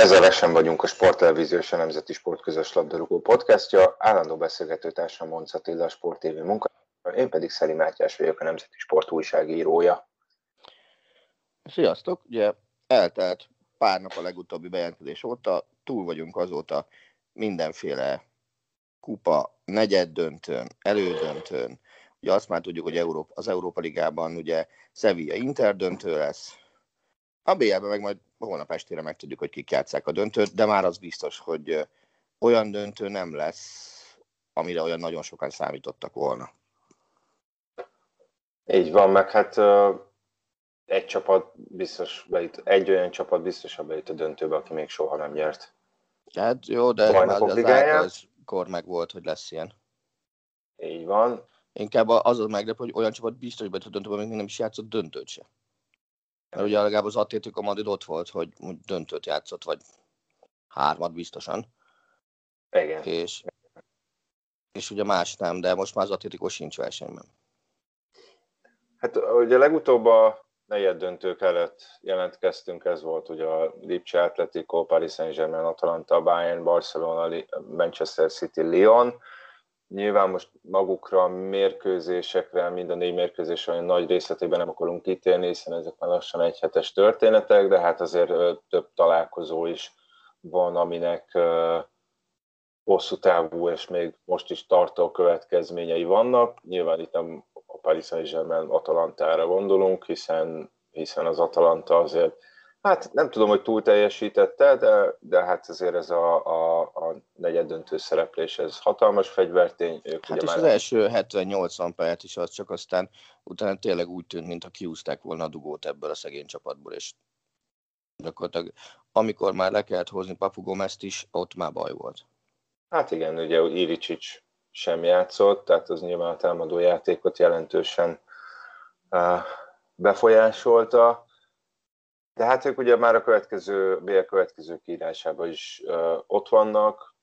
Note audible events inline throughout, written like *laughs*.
Ez a Lesen vagyunk a Sporttelevízió és a Nemzeti Sport közös labdarúgó podcastja. Állandó beszélgetőtársam Monc Attila, Sport TV munka, én pedig Szeli Mátyás vagyok, a Nemzeti Sport újságírója. Sziasztok! Ugye eltelt pár nap a legutóbbi bejelentkezés óta, túl vagyunk azóta mindenféle kupa, negyed döntőn, elődöntőn. Ugye azt már tudjuk, hogy Európa, az Európa Ligában ugye Sevilla Inter döntő lesz, a BL-ben meg majd holnap estére megtudjuk, hogy kik játszák a döntőt, de már az biztos, hogy olyan döntő nem lesz, amire olyan nagyon sokan számítottak volna. Így van, meg hát egy csapat biztos bejut, egy olyan csapat biztosan bejut a döntőbe, aki még soha nem nyert. Hát jó, de már az kor meg volt, hogy lesz ilyen. Így van. Inkább az az meglepő, hogy olyan csapat biztos bejut a döntőbe, még nem is játszott döntőt se. Mert ugye legalább az Atlético Madrid ott volt, hogy döntőt játszott, vagy hármat biztosan. Igen. És, és ugye más nem, de most már az Atlético sincs versenyben. Hát ugye legutóbb a negyed döntők előtt jelentkeztünk, ez volt ugye a Lipcse Atletico, Paris Saint-Germain, Atalanta, Bayern, Barcelona, Manchester City, Lyon Nyilván most magukra, mérkőzésekre, mind a négy mérkőzés olyan nagy részletében nem akarunk kitérni, hiszen ezek már lassan egyhetes történetek, de hát azért több találkozó is van, aminek hosszú távú és még most is tartó következményei vannak. Nyilván itt nem a Paris Saint-Germain Atalantára gondolunk, hiszen, hiszen az Atalanta azért Hát nem tudom, hogy túl teljesítette, de, de hát azért ez a, a, a negyed döntő szereplés, ez hatalmas fegyvertény. Ők hát és már... az első 70-80 perc is az csak aztán utána tényleg úgy tűnt, mintha kiúzták volna a dugót ebből a szegény csapatból, és gyakorlatilag amikor már le kellett hozni Papu Gomezt is, ott már baj volt. Hát igen, ugye Iricsics sem játszott, tehát az nyilván a támadó játékot jelentősen uh, befolyásolta de hát ők ugye már a következő, BL következő kiírásában is uh, ott vannak,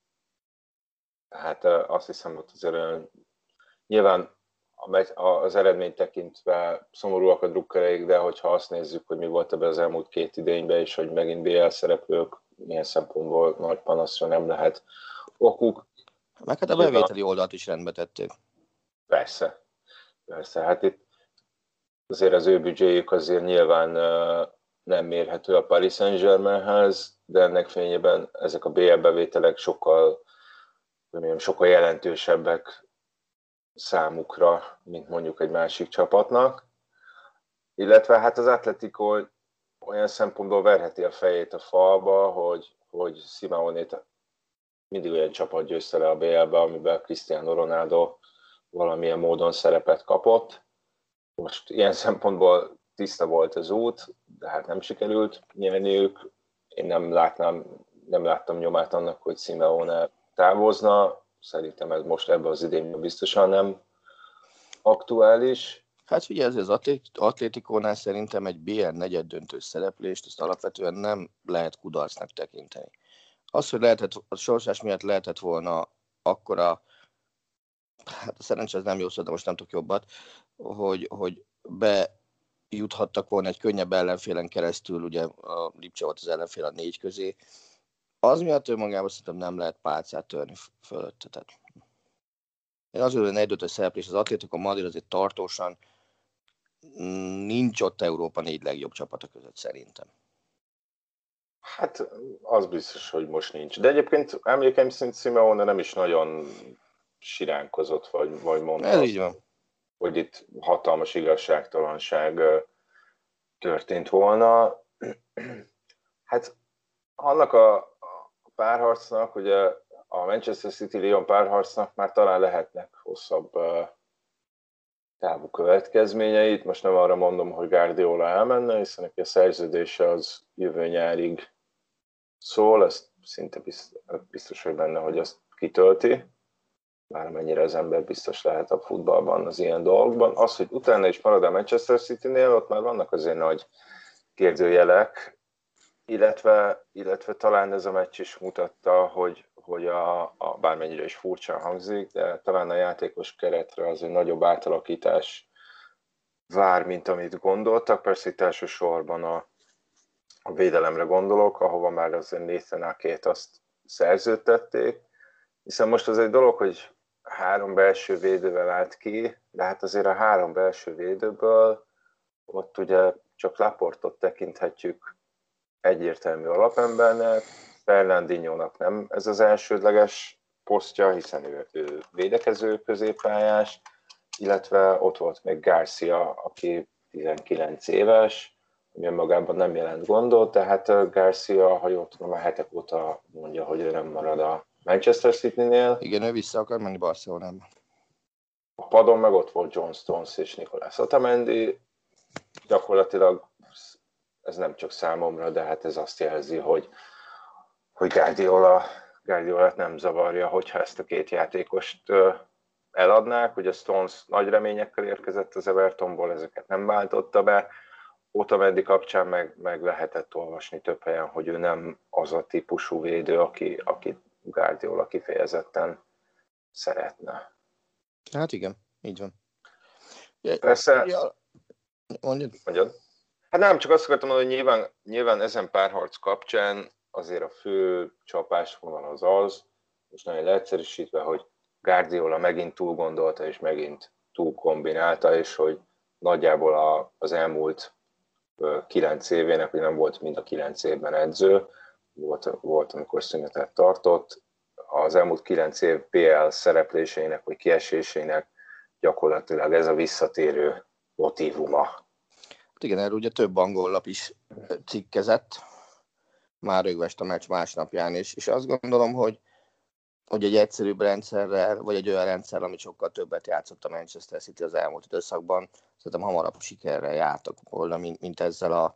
hát uh, azt hiszem, hogy azért olyan, nyilván az eredményt tekintve szomorúak a drukkereik, de hogyha azt nézzük, hogy mi volt ebben az elmúlt két idényben, és hogy megint BL szereplők milyen szempontból nagy panaszra nem lehet okuk. Meg hát a bevételi oldalt is rendbe tették. Persze, persze. Hát itt azért az ő büdzséjük azért nyilván nem mérhető a Paris Saint-Germainhez, de ennek fényében ezek a BL bevételek sokkal, mondjam, sokkal jelentősebbek számukra, mint mondjuk egy másik csapatnak. Illetve hát az Atletico olyan szempontból verheti a fejét a falba, hogy, hogy Simeonét mindig olyan csapat győzte le a BL-be, amiben Cristiano Ronaldo valamilyen módon szerepet kapott. Most ilyen szempontból tiszta volt az út, de hát nem sikerült nyerniük. Én nem látnám, nem láttam nyomát annak, hogy Simeone távozna. Szerintem ez most ebben az idényben biztosan nem aktuális. Hát figyelj, ez az atlétikónál szerintem egy BL negyed döntő szereplést, ezt alapvetően nem lehet kudarcnak tekinteni. Az, hogy lehetett, a sorsás miatt lehetett volna akkora, hát a szerencsé ez nem jó szó, de most nem tudok jobbat, hogy, hogy be juthattak volna egy könnyebb ellenfélen keresztül, ugye a Lipcse volt az ellenfél a négy közé, az miatt önmagában szerintem nem lehet pálcát törni fölötte. Tehát én az hogy egy szereplés az Atlético Madrid azért tartósan nincs ott Európa négy legjobb csapata között szerintem. Hát az biztos, hogy most nincs. De egyébként emlékeim szerint Simeone nem is nagyon siránkozott, vagy, vagy mondta, Ez így van. Hogy itt hatalmas igazságtalanság történt volna. *clears throat* Hát annak a párharcnak, ugye a Manchester City-Lyon párharcnak már talán lehetnek hosszabb távú következményeit. Most nem arra mondom, hogy Guardiola elmenne, hiszen neki a szerződése az jövő nyárig szól, ez szinte biztos, hogy benne, hogy azt kitölti, bármennyire az ember biztos lehet a futballban az ilyen dolgokban. Az, hogy utána is marad a Manchester City-nél, ott már vannak azért nagy kérdőjelek, illetve, illetve talán ez a meccs is mutatta, hogy, hogy a, a, bármennyire is furcsa hangzik, de talán a játékos keretre az egy nagyobb átalakítás vár, mint amit gondoltak. Persze itt elsősorban a, a védelemre gondolok, ahova már azért Nathan két azt szerződtették, hiszen most az egy dolog, hogy három belső védővel állt ki, de hát azért a három belső védőből ott ugye csak Laportot tekinthetjük egyértelmű alapembernek, Fernandinho-nak nem ez az elsődleges posztja, hiszen ő, ő védekező középpályás, illetve ott volt még Garcia, aki 19 éves, ami magában nem jelent gondot, tehát Garcia, ha jól tudom, a hetek óta mondja, hogy ő nem marad a Manchester City-nél. Igen, ő vissza akar menni Barcelonába. A padon meg ott volt John Stones és Nicolás Otamendi. Gyakorlatilag ez nem csak számomra, de hát ez azt jelzi, hogy, hogy Guardiola, Guardiola nem zavarja, hogyha ezt a két játékost eladnák. Ugye Stones nagy reményekkel érkezett az Evertonból, ezeket nem váltotta be. Otamendi kapcsán meg, meg lehetett olvasni több helyen, hogy ő nem az a típusú védő, aki, aki Guardiola kifejezetten szeretne. Hát igen, így van. Persze, ja, mondjad. mondjad. Hát nem, csak azt akartam mondani, hogy nyilván, nyilván ezen párharc kapcsán azért a fő csapásvonal az az, most nagyon leegyszerűsítve, hogy Guardiola megint túl gondolta, és megint túl kombinálta, és hogy nagyjából a, az elmúlt kilenc évének, hogy nem volt mind a kilenc évben edző, volt, volt amikor szünetet tartott, az elmúlt kilenc év PL szerepléseinek, vagy kiesésének gyakorlatilag ez a visszatérő motivuma. Hát igen, erről ugye több angol lap is cikkezett, már rögvest a meccs másnapján, és, és azt gondolom, hogy, hogy egy egyszerűbb rendszerrel, vagy egy olyan rendszer, ami sokkal többet játszott a Manchester City az elmúlt időszakban, szerintem hamarabb sikerrel jártak volna, mint, mint ezzel a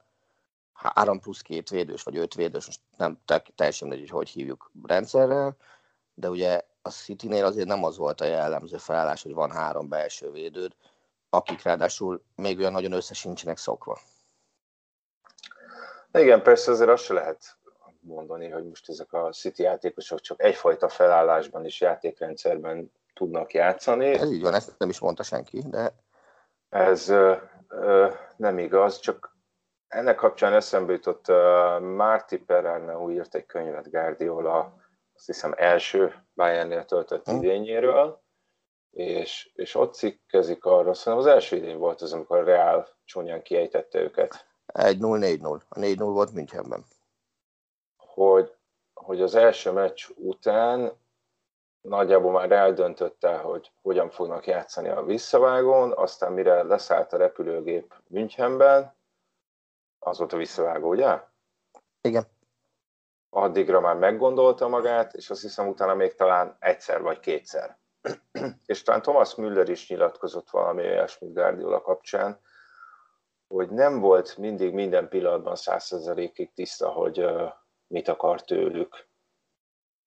3 plusz két védős, vagy öt védős, most nem teljesen mindegy, hogy hogy hívjuk rendszerrel, de ugye a City-nél azért nem az volt a jellemző felállás, hogy van három belső védőd, akik ráadásul még olyan nagyon össze sincsenek szokva. Igen, persze azért azt se lehet mondani, hogy most ezek a City játékosok csak egyfajta felállásban és játékrendszerben tudnak játszani. Ez így van, ezt nem is mondta senki, de... Ez ö, ö, nem igaz, csak ennek kapcsán eszembe jutott uh, Márti Perráneu írt egy könyvet Guardiola, azt hiszem első Bayernnél töltött hm. idényéről, és, és ott cikkezik arra, szerintem az első idény volt az, amikor a Real csúnyán kiejtette őket. 1-0-4-0. A 4-0 volt Münchenben. Hogy, hogy az első meccs után nagyjából már eldöntötte, hogy hogyan fognak játszani a visszavágón, aztán mire leszállt a repülőgép Münchenben, az volt a visszavágó, ugye? Igen. Addigra már meggondolta magát, és azt hiszem utána még talán egyszer vagy kétszer. *clears throat* és talán Thomas Müller is nyilatkozott valami olyasmi Guardiola kapcsán, hogy nem volt mindig minden pillanatban százszerzelékig tiszta, hogy uh, mit akar tőlük.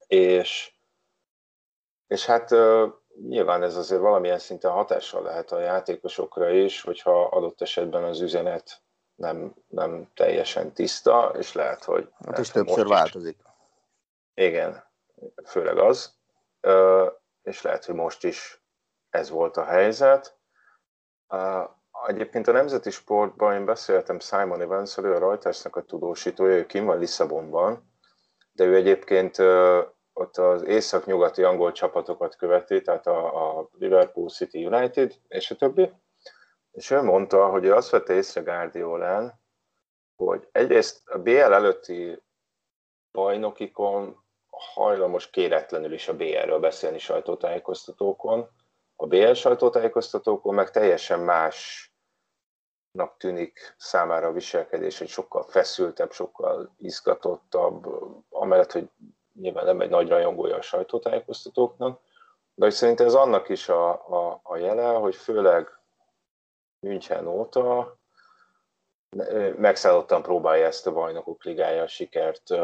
És, és hát uh, nyilván ez azért valamilyen szinten hatással lehet a játékosokra is, hogyha adott esetben az üzenet nem, nem teljesen tiszta, és lehet, hogy... Hát is többször változik. Igen, főleg az. És lehet, hogy most is ez volt a helyzet. Egyébként a nemzeti sportban én beszéltem Simon evans ő a Reutersnek a tudósítója, ő kim van Lisszabonban, de ő egyébként ott az észak-nyugati angol csapatokat követi, tehát a, a Liverpool City United és a többi. És ő mondta, hogy ő azt vette észre Guardiolán, hogy egyrészt a BL előtti bajnokikon hajlamos kéretlenül is a BL-ről beszélni sajtótájékoztatókon. A BL sajtótájékoztatókon meg teljesen másnak tűnik számára a viselkedés, hogy sokkal feszültebb, sokkal izgatottabb, amellett, hogy nyilván nem egy nagy rajongója a sajtótájékoztatóknak, de hogy szerintem ez annak is a, a, a jele, hogy főleg München óta megszállottan próbálja ezt a bajnokok ligája sikert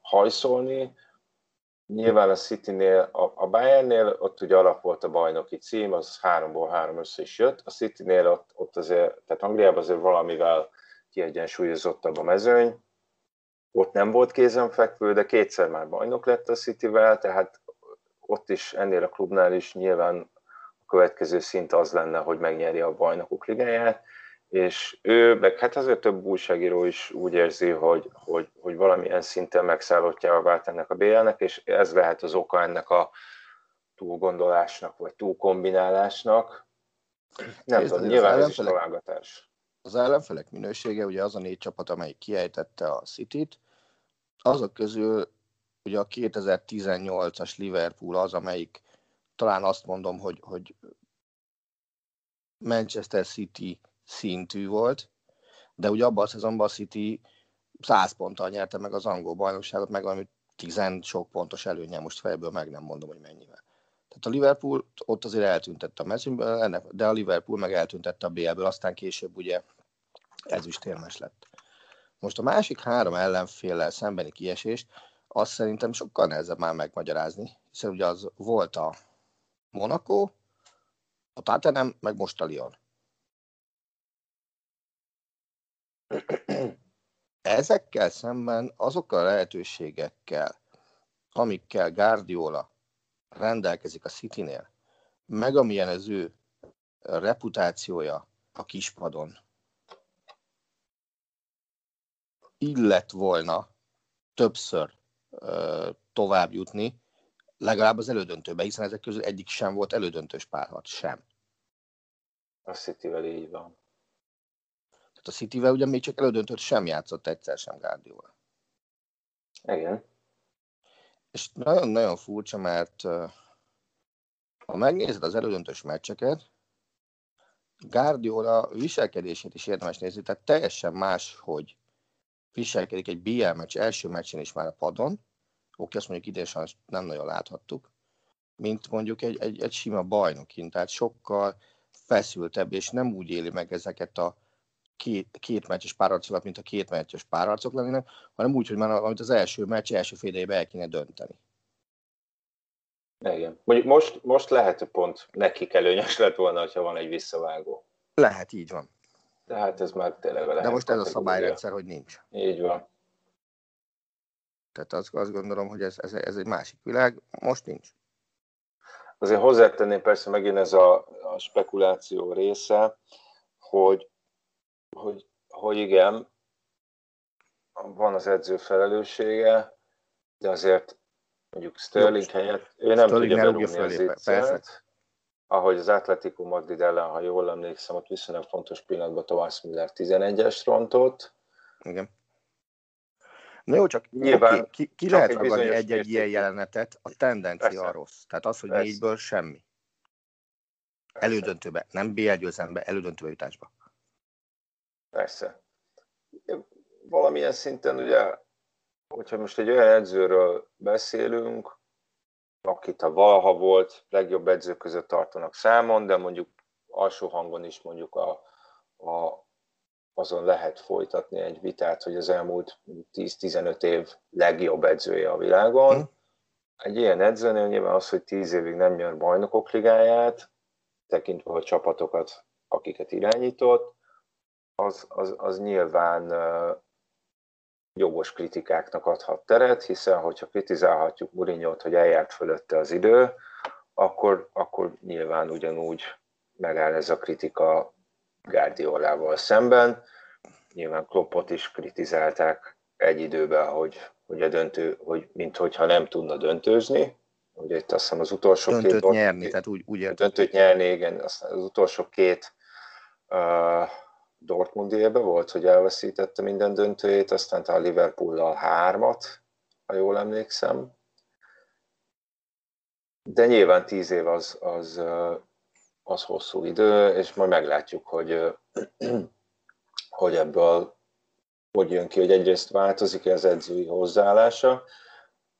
hajszolni. Nyilván a City-nél, a, Bayernnél ott ugye alap volt a bajnoki cím, az háromból három össze is jött. A City-nél ott, ott azért, tehát Angliában azért valamivel kiegyensúlyozottabb a mezőny. Ott nem volt kézenfekvő, de kétszer már bajnok lett a Cityvel, tehát ott is ennél a klubnál is nyilván következő szint az lenne, hogy megnyeri a bajnokok ligáját és ő, meg hát azért több újságíró is úgy érzi, hogy, hogy, hogy valamilyen szinten megszállottjával vált ennek a BL-nek, és ez lehet az oka ennek a túlgondolásnak, vagy túlkombinálásnak. Nem Kézd, tudom, nyilván ez is találgatás. Az ellenfelek minősége, ugye az a négy csapat, amelyik kiejtette a City-t, azok közül ugye a 2018-as Liverpool az, amelyik talán azt mondom, hogy, hogy Manchester City szintű volt, de ugye abban a szezonban a City 100 ponttal nyerte meg az angol bajnokságot, meg valami 10 sok pontos előnye, most fejből meg nem mondom, hogy mennyivel. Tehát a Liverpool ott azért eltüntette a mezőnyből, de a Liverpool meg eltüntette a BL-ből, aztán később ugye ezüstérmes lett. Most a másik három ellenféllel szembeni kiesést, azt szerintem sokkal nehezebb már megmagyarázni, hiszen ugye az volt a Monaco, a Tottenham, meg most a Lyon. Ezekkel szemben azokkal a lehetőségekkel, amikkel Guardiola rendelkezik a Citynél, meg amilyen az ő reputációja a kispadon, illet volna többször ö, tovább jutni, legalább az elődöntőbe, hiszen ezek közül egyik sem volt elődöntős párharc, sem. A Cityvel így van. Tehát a Cityvel ugye még csak elődöntött sem játszott egyszer sem Guardiola. Igen. És nagyon-nagyon furcsa, mert ha megnézed az elődöntős meccseket, Guardiola viselkedését is érdemes nézni, tehát teljesen más, hogy viselkedik egy BL meccs első meccsén is már a padon, oké, azt mondjuk idén nem nagyon láthattuk, mint mondjuk egy, egy, egy sima bajnokin, tehát sokkal feszültebb, és nem úgy éli meg ezeket a két, két meccses párharcokat, mint a két meccses párharcok lennének, hanem úgy, hogy már amit az első meccs első fél el kéne dönteni. Igen. Mondjuk most, most lehet, hogy pont nekik előnyös lett volna, ha van egy visszavágó. Lehet, így van. De hát ez már tényleg lehet. De most ez a szabályrendszer, hogy nincs. Így van. Tehát azt, azt gondolom, hogy ez, ez, ez egy másik világ, most nincs. Azért hozzátenném persze megint ez a, a spekuláció része, hogy hogy, hogy igen, van az edző felelőssége, de azért mondjuk Sterling helyett ő nem Sterling tudja berúgni az ittszert. Ahogy az Atletico Madrid ellen, ha jól emlékszem, ott viszonylag fontos pillanatban Thomas Müller 11-es rontot. Igen. Na jó, csak Nyilván, ki, ki, ki csak lehet ragadni egy-egy ilyen jelenetet, a tendencia Persze. rossz. Tehát az, hogy Persze. négyből semmi. Elődöntőbe, nem BL győzelembe, elődöntőbe jutásba. Persze. Valamilyen szinten ugye, hogyha most egy olyan edzőről beszélünk, akit a valaha volt legjobb edzők között tartanak számon, de mondjuk alsó hangon is mondjuk a, a, azon lehet folytatni egy vitát, hogy az elmúlt 10-15 év legjobb edzője a világon. Hmm. Egy ilyen edzőnél nyilván az, hogy 10 évig nem nyer bajnokok ligáját, tekintve a csapatokat, akiket irányított, az, az, az nyilván jogos kritikáknak adhat teret, hiszen hogyha kritizálhatjuk mourinho hogy eljárt fölötte az idő, akkor, akkor nyilván ugyanúgy megáll ez a kritika Guardiolával szemben. Nyilván Kloppot is kritizálták egy időben, hogy, hogy a döntő, hogy mint hogyha nem tudna döntőzni. Ugye itt azt hiszem az utolsó Döntőt két... nyerni, tehát úgy, úgy értem. Döntőt nyerni, igen. Az, az utolsó két uh, Dortmund élbe volt, hogy elveszítette minden döntőjét, aztán a Liverpool-lal hármat, ha jól emlékszem. De nyilván tíz év az, az, az hosszú idő, és majd meglátjuk, hogy, *clears throat* hogy ebből hogy jön ki, hogy egyrészt változik az edzői hozzáállása.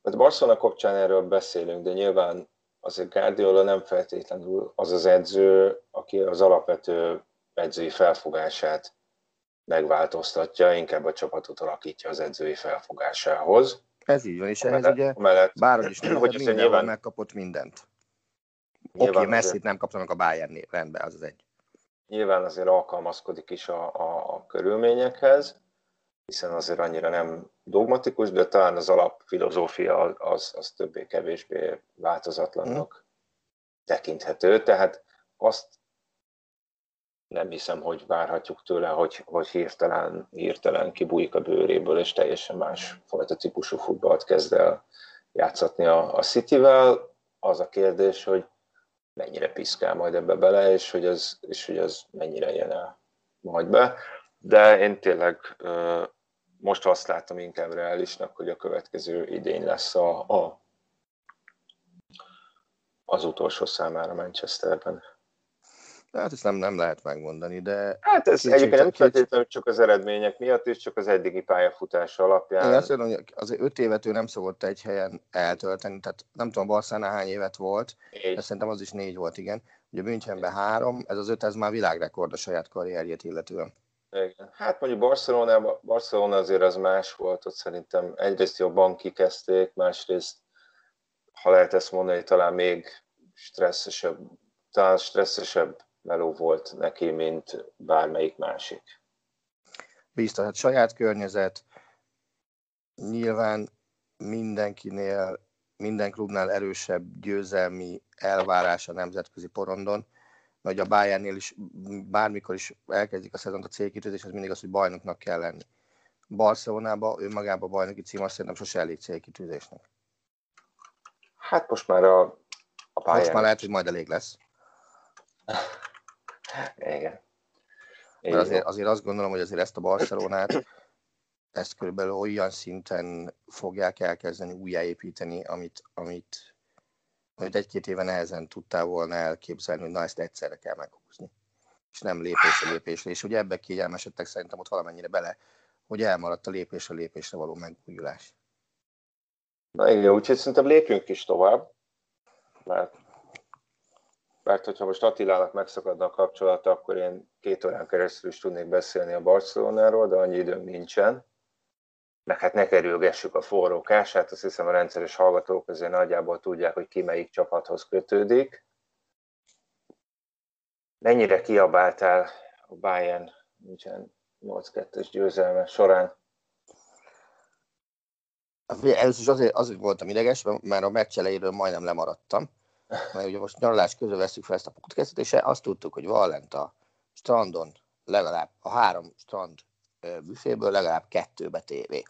Hát Barcelona kapcsán erről beszélünk, de nyilván azért Guardiola nem feltétlenül az az edző, aki az alapvető edzői felfogását megváltoztatja, inkább a csapatot alakítja az edzői felfogásához. Ez így van, és ehhez ugye mellett, bárhogy is nem, hogy mindenhol nyilván, megkapott mindent. Oké, okay, Messi-t nem kapta meg a bayern rendben, az az egy. Nyilván azért alkalmazkodik is a, a, a körülményekhez, hiszen azért annyira nem dogmatikus, de talán az alapfilozófia az, az többé-kevésbé változatlannak hmm. tekinthető, tehát azt nem hiszem, hogy várhatjuk tőle, hogy, hogy hirtelen, hirtelen kibújik a bőréből, és teljesen más fajta típusú futballt kezd el játszatni a, a City-vel. Az a kérdés, hogy mennyire piszkál majd ebbe bele, és hogy ez, és hogy ez mennyire jön el majd be. De én tényleg most azt látom inkább reálisnak, hogy a következő idény lesz a, a, az utolsó számára Manchesterben. Hát ezt nem, nem lehet megmondani, de... Hát ez egyébként nem feltétlenül csak az eredmények miatt, és csak az eddigi pályafutása alapján. Én azt mondom, hogy azért öt évet ő nem szokott egy helyen eltölteni, tehát nem tudom, Barcelona hány évet volt, négy. de szerintem az is négy volt, igen. Ugye Münchenben három, ez az öt, ez már világrekord a saját karrierjét illetően. Igen. Hát mondjuk Barcelona, Barcelona azért az más volt, ott szerintem egyrészt jobban kikezdték, másrészt, ha lehet ezt mondani, talán még stresszesebb, talán stresszesebb meló volt neki, mint bármelyik másik. Biztos, hát saját környezet, nyilván mindenkinél, minden klubnál erősebb győzelmi elvárás a nemzetközi porondon, vagy a Bayernnél is bármikor is elkezdik a szezont a célkitűzés, az mindig az, hogy bajnoknak kell lenni. Barcelonában önmagában bajnoki cím azt szerintem sose elég célkitűzésnek. Hát most már a, a Bayern... Most már lehet, hogy majd elég lesz. *laughs* Igen. Mert azért, azért azt gondolom, hogy azért ezt a Barcelonát ezt körülbelül olyan szinten fogják elkezdeni újjáépíteni, amit, amit, amit egy-két éve nehezen tudtál volna elképzelni, hogy na ezt egyszerre kell meghúzni. És nem lépésre lépésre. És ugye ebbe kényelmesedtek szerintem ott valamennyire bele, hogy elmaradt a lépésre lépésre való megújulás. Na igen, úgyhogy szerintem lépjünk is tovább, mert mert hogyha most Attilának megszakadna a kapcsolata, akkor én két órán keresztül is tudnék beszélni a Barcelonáról, de annyi időm nincsen. Meg hát ne kerülgessük a forró kását, azt hiszem a rendszeres hallgatók azért nagyjából tudják, hogy ki melyik csapathoz kötődik. Mennyire kiabáltál a Bayern nincsen 8-2-es győzelme során? Először is azért, azért voltam ideges, mert a meccs elejéről majdnem lemaradtam mert ugye most nyaralás közül veszük fel ezt a podcastot, és azt tudtuk, hogy van lent a strandon legalább a három strand büféből legalább kettőbe tévé.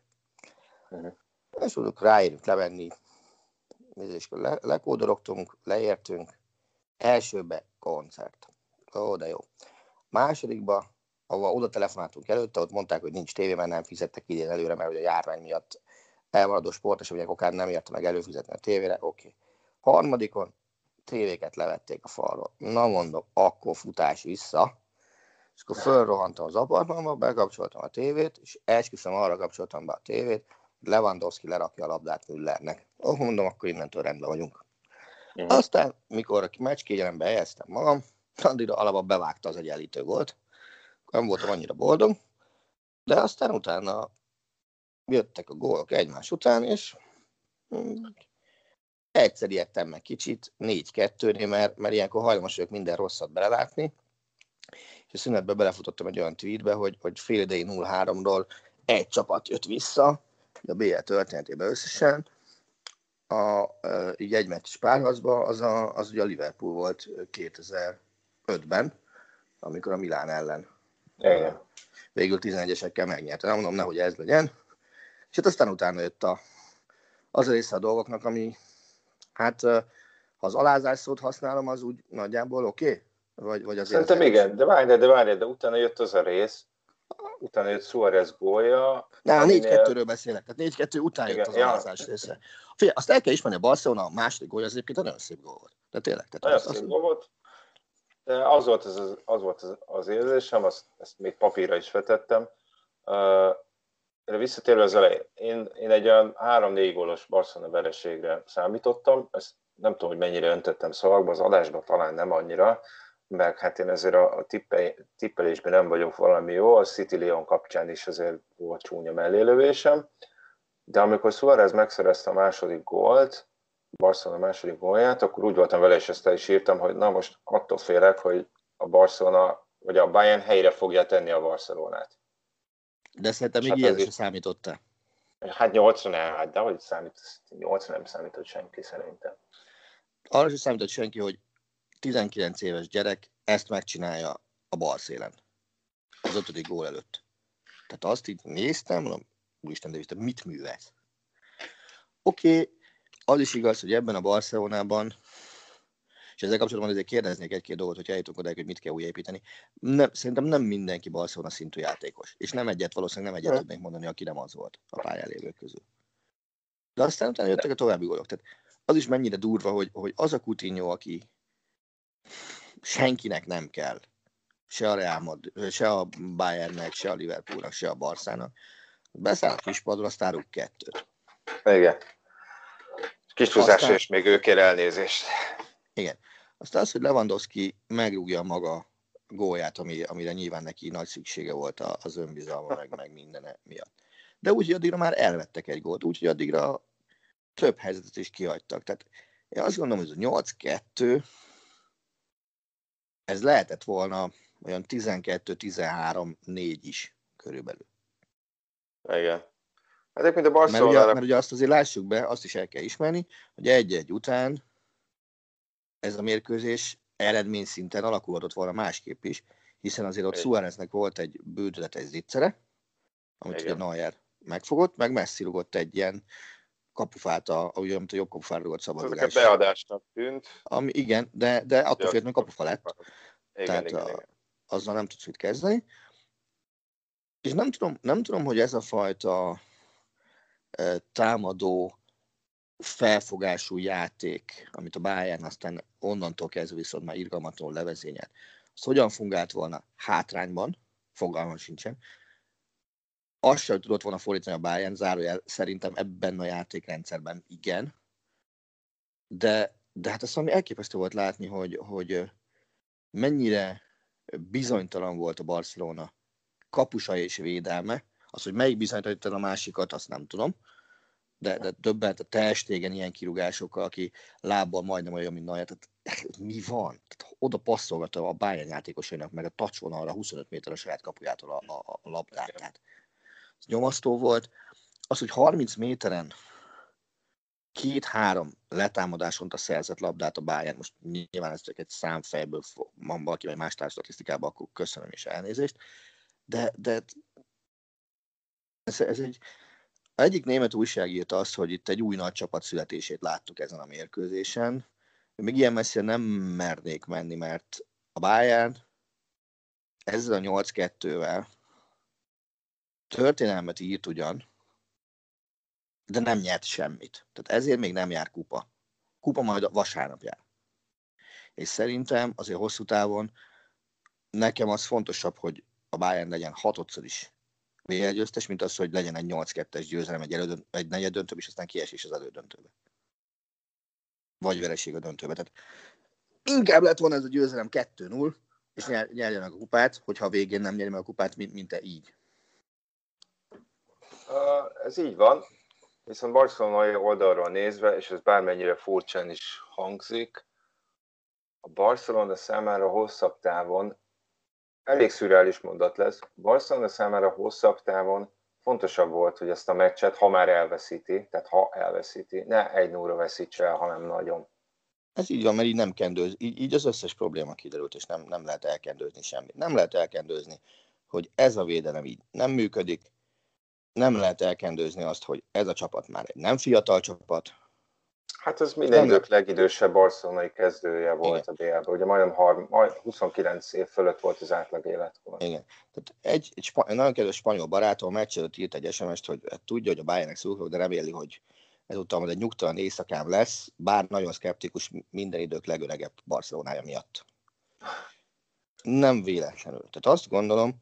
Uh-huh. És tudjuk ráérünk levenni, és le, lekódorogtunk, leértünk, elsőbe koncert. Ó, de jó. Másodikba, ahol oda telefonáltunk előtte, ott mondták, hogy nincs tévé, mert nem fizettek idén előre, mert ugye a járvány miatt elmaradó sportesemények okán nem érte meg előfizetni a tévére, oké. Okay. Harmadikon tévéket levették a falról. Na mondom, akkor futás vissza. És akkor fölrohantam az apartmanba, bekapcsoltam a tévét, és esküszöm arra kapcsoltam be a tévét, hogy Lewandowski lerakja a labdát Müllernek. Oh, mondom, akkor innentől rendben vagyunk. Mm. Aztán, mikor a meccs kégyelembe helyeztem magam, addigra alapban bevágta az egyenlítő volt. Nem voltam annyira boldog, de aztán utána jöttek a gólok egymás után, és mm, Egyszer meg kicsit, 4-2-nél, mert, mert ilyenkor hajlamos vagyok minden rosszat belelátni, és a szünetbe belefutottam egy olyan tweetbe, hogy, hogy fél idei 0-3-ról egy csapat jött vissza, a BL történetében összesen, a, így egy meccs párhazba, az, a, az ugye a Liverpool volt 2005-ben, amikor a Milán ellen Igen. végül 11-esekkel megnyerte. Nem mondom, nehogy ez legyen. És hát aztán utána jött a, az a része a dolgoknak, ami, Hát ha az alázás szót használom, az úgy nagyjából oké? Okay? Vagy, vagy azért Szerintem az igen, de várj, de várj, de utána jött az a rész, utána jött Suarez gólja. Nem, a 4-2-ről beszélek, tehát 4-2 után jött az ja. része. Figyelj, azt el kell ismerni, a Barcelona a második gólja az egyébként nagyon szép gól volt. De tényleg. Tehát nagyon szép gól volt. De az volt az, az, volt az, az érzésem, azt, ezt még papírra is vetettem. Uh, visszatérve az elején, én, én egy olyan 3-4 gólos Barcelona vereségre számítottam, ezt nem tudom, hogy mennyire öntöttem szavakba, az adásban talán nem annyira, meg hát én ezért a, a tippe, tippelésben nem vagyok valami jó, a City Leon kapcsán is azért volt csúnya mellélövésem, de amikor Suarez megszerezte a második gólt, Barcelona második gólját, akkor úgy voltam vele, és ezt el is írtam, hogy na most attól félek, hogy a Barcelona, vagy a Bayern helyre fogja tenni a Barcelonát. De szerintem még hát ilyen sem számította. Hát 80 hát de hogy számít, 80 nem számított senki szerintem. Arra sem számított senki, hogy 19 éves gyerek ezt megcsinálja a bal szélen. Az ötödik gól előtt. Tehát azt így néztem, mondom, úristen, de mit művelsz? Oké, okay, az is igaz, hogy ebben a Barcelonában, és ezzel kapcsolatban azért kérdeznék egy-két dolgot, hogy eljutunk oda, hogy mit kell újépíteni. Nem, szerintem nem mindenki Barcelona szintű játékos. És nem egyet, valószínűleg nem egyet tudnék mondani, aki nem az volt a pályán lévők közül. De aztán utána jöttek a további gólok. Tehát az is mennyire durva, hogy, hogy az a Coutinho, aki senkinek nem kell, se a Real Madrid, se a Bayernnek, se a Liverpoolnak, se a Barszának, beszáll a kispadról, aztán rúg kettőt. Igen. Kis túlzás, és még ő kér elnézést. Igen. Aztán az, hogy Lewandowski megrúgja maga gólját, ami, amire nyilván neki nagy szüksége volt az önbizalma, meg, meg minden miatt. De úgy, hogy addigra már elvettek egy gólt, úgyhogy addigra több helyzetet is kihagytak. Tehát én azt gondolom, hogy a 8-2 ez lehetett volna olyan 12-13-4 is körülbelül. Igen. Hát egyébként a Barcelona... Mert ugye, mert ugye azt azért lássuk be, azt is el kell ismerni, hogy egy-egy után ez a mérkőzés eredmény szinten alakulhatott volna másképp is, hiszen azért ott Suáreznek volt egy bődületes zicsere, amit Igen. ugye Neuer megfogott, meg Messi rugott egy ilyen kapufát, a, ugye, amit a jobb kapufára rugott szabadulás. Ezeket beadásnak tűnt. Ami, igen, de, de attól hogy kapufa lett. Igen, Tehát igen, a, igen. azzal nem tudsz mit kezdeni. És nem tudom, nem tudom, hogy ez a fajta támadó felfogású játék, amit a Bayern aztán onnantól kezdve viszont már irgalmatlanul levezényel, az hogyan fungált volna hátrányban, fogalmam sincsen, azt sem tudott volna fordítani a Bayern, zárójel szerintem ebben a játékrendszerben igen, de, de hát azt valami elképesztő volt látni, hogy, hogy mennyire bizonytalan volt a Barcelona kapusa és védelme, az, hogy melyik bizonyította a másikat, azt nem tudom, de, de többet a testégen ilyen kirúgásokkal, aki lábbal majdnem olyan, mint Naja, tehát mi van? Tehát oda passzolgatta a Bayern játékosainak meg a touchvonalra 25 méter a saját kapujától a, a, a labdát. Tehát ez nyomasztó volt. Az, hogy 30 méteren két-három letámadáson a szerzett labdát a Bayern, most nyilván ez csak egy számfejből van valaki, vagy más statisztikában, akkor köszönöm és elnézést, de, de ez, ez egy, egyik német újság írta hogy itt egy új nagy csapat születését láttuk ezen a mérkőzésen. Még ilyen messzire nem mernék menni, mert a Bayern ezzel a 8-2-vel történelmet írt ugyan, de nem nyert semmit. Tehát ezért még nem jár kupa. Kupa majd vasárnap jár. És szerintem azért hosszú távon nekem az fontosabb, hogy a Bayern legyen hatodszor is VL győztes, mint az, hogy legyen egy 8-2-es győzelem, egy, elődön, egy negyed döntő, és aztán kiesés az elődöntőbe. Vagy vereség a döntőbe. Tehát inkább lett volna ez a győzelem 2-0, és nyer, nyerje meg a kupát, hogyha a végén nem nyeri meg a kupát, mint, mint te így. Uh, ez így van, viszont Barcelona oldalról nézve, és ez bármennyire furcsán is hangzik, a Barcelona számára hosszabb távon elég szürreális mondat lesz. Barcelona számára hosszabb távon fontosabb volt, hogy ezt a meccset, ha már elveszíti, tehát ha elveszíti, ne egy nóra veszítse el, hanem nagyon. Ez így van, mert így nem kendőz, így, így az összes probléma kiderült, és nem, nem lehet elkendőzni semmit. Nem lehet elkendőzni, hogy ez a védelem így nem működik, nem lehet elkendőzni azt, hogy ez a csapat már egy nem fiatal csapat, Hát ez minden idők legidősebb barcelonai kezdője volt Igen. a BL-ben. Ugye majdnem 29 év fölött volt az átlag életkor. Igen. Tehát egy, egy, spa, egy nagyon kedves spanyol barátom meccs előtt írt egy SMS-t, hogy hát tudja, hogy a Bayernnek szurkolok, de reméli, hogy ezúttal majd egy nyugtalan éjszakám lesz, bár nagyon szkeptikus minden idők legöregebb Barcelonája miatt. Nem véletlenül. Tehát azt gondolom,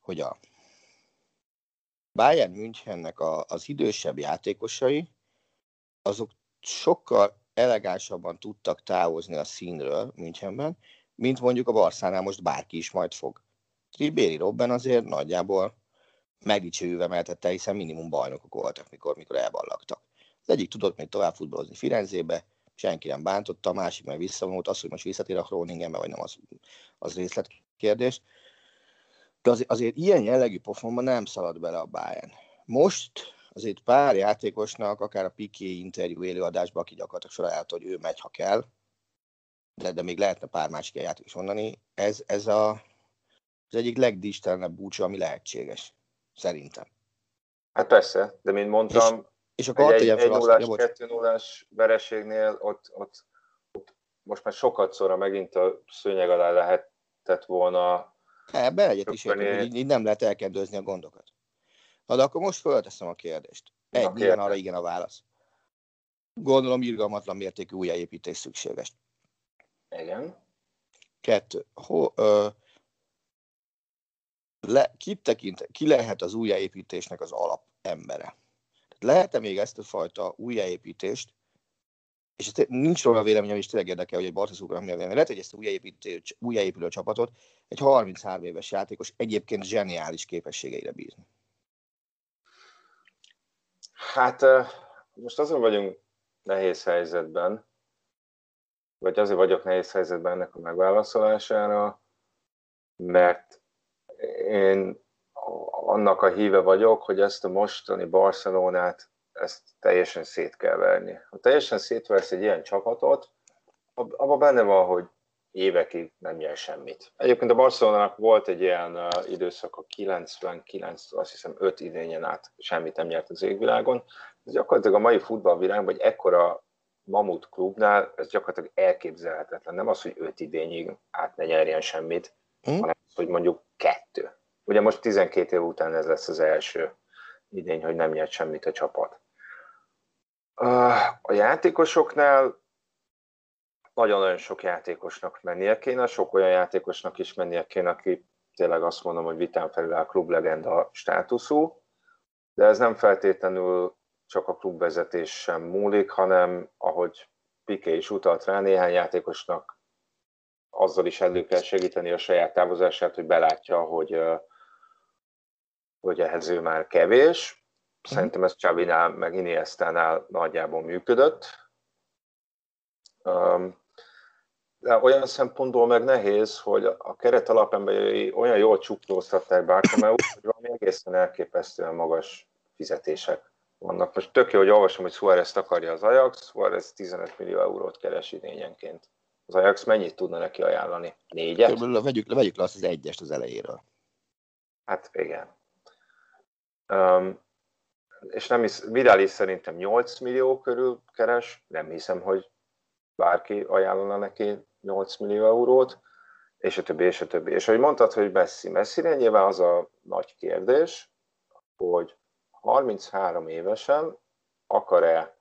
hogy a Bayern Münchennek a, az idősebb játékosai, azok sokkal elegánsabban tudtak távozni a színről Münchenben, mint mondjuk a Barszánál most bárki is majd fog. Ribéry Robben azért nagyjából megdicsőjűve mehetette, hiszen minimum bajnokok voltak, mikor, mikor elballagtak. Az egyik tudott még tovább futballozni Firenzébe, senki nem bántotta, a másik meg visszavonult, az, hogy most visszatér a Groningenbe, vagy nem, az, az részletkérdés. De azért, azért ilyen jellegű pofonban nem szalad bele a Bayern. Most azért pár játékosnak, akár a Piqué interjú élőadásban, aki gyakorlatilag soroljált, hogy ő megy, ha kell, de, de még lehetne pár másik játékos mondani, ez, ez a, az egyik legdistelenebb búcsú, ami lehetséges, szerintem. Hát persze, de mint mondtam, és, és akkor egy, egy, egy nullás, kettő nullás vereségnél ott, ott, ott, most már sokat szóra megint a szőnyeg alá lehetett volna Ebben egyet is így, így nem lehet elkendőzni a gondokat. Na de akkor most fölteszem a kérdést. Egy, a igen, arra igen a válasz. Gondolom irgalmatlan mértékű újjáépítés szükséges. Igen. Kettő. Ho, ö, le, ki, tekint, ki lehet az újjáépítésnek az alapembere? Lehet-e még ezt a fajta újjáépítést, és nincs róla véleményem, és tényleg érdekel, hogy egy Barca mi a vélemény. Lehet, hogy ezt a újjáépítő, újjáépülő csapatot egy 33 éves játékos egyébként zseniális képességeire bízni. Hát most azon vagyunk nehéz helyzetben, vagy azért vagyok nehéz helyzetben ennek a megválaszolására, mert én annak a híve vagyok, hogy ezt a mostani Barcelonát ezt teljesen szét kell verni. Ha teljesen szétversz egy ilyen csapatot, abban benne van, hogy évekig nem nyer semmit. Egyébként a Barcelonának volt egy ilyen időszak a 99 azt hiszem 5 idényen át semmit nem nyert az égvilágon. Ez gyakorlatilag a mai futballvilágban egy ekkora mamut klubnál ez gyakorlatilag elképzelhetetlen. Nem az, hogy 5 idényig át ne nyerjen semmit, hm? hanem az, hogy mondjuk kettő. Ugye most 12 év után ez lesz az első idény, hogy nem nyert semmit a csapat. A játékosoknál nagyon-nagyon sok játékosnak mennie kéne, sok olyan játékosnak is mennie kéne, aki tényleg azt mondom, hogy vitán felül a klublegenda státuszú, de ez nem feltétlenül csak a klubvezetés sem múlik, hanem ahogy Piqué is utalt rá, néhány játékosnak azzal is elő kell segíteni a saját távozását, hogy belátja, hogy, hogy ehhez ő már kevés, Szerintem ez Csavinál, meg Iniestánál nagyjából működött. De olyan szempontból meg nehéz, hogy a keret alapemberei olyan jól csuklóztatták Bárkameut, hogy valami egészen elképesztően magas fizetések vannak. Most tök jó, hogy olvasom, hogy Suárez akarja az Ajax, Suárez 15 millió eurót keres idényenként. Az Ajax mennyit tudna neki ajánlani? Négyet? Körülbelül vegyük, vegyük le azt az egyest az elejéről. Hát igen. Um, és nem is, Vidal is szerintem 8 millió körül keres, nem hiszem, hogy bárki ajánlana neki 8 millió eurót, és a többi, és a többi. És ahogy mondtad, hogy Messi, Messi nyilván az a nagy kérdés, hogy 33 évesen akar-e,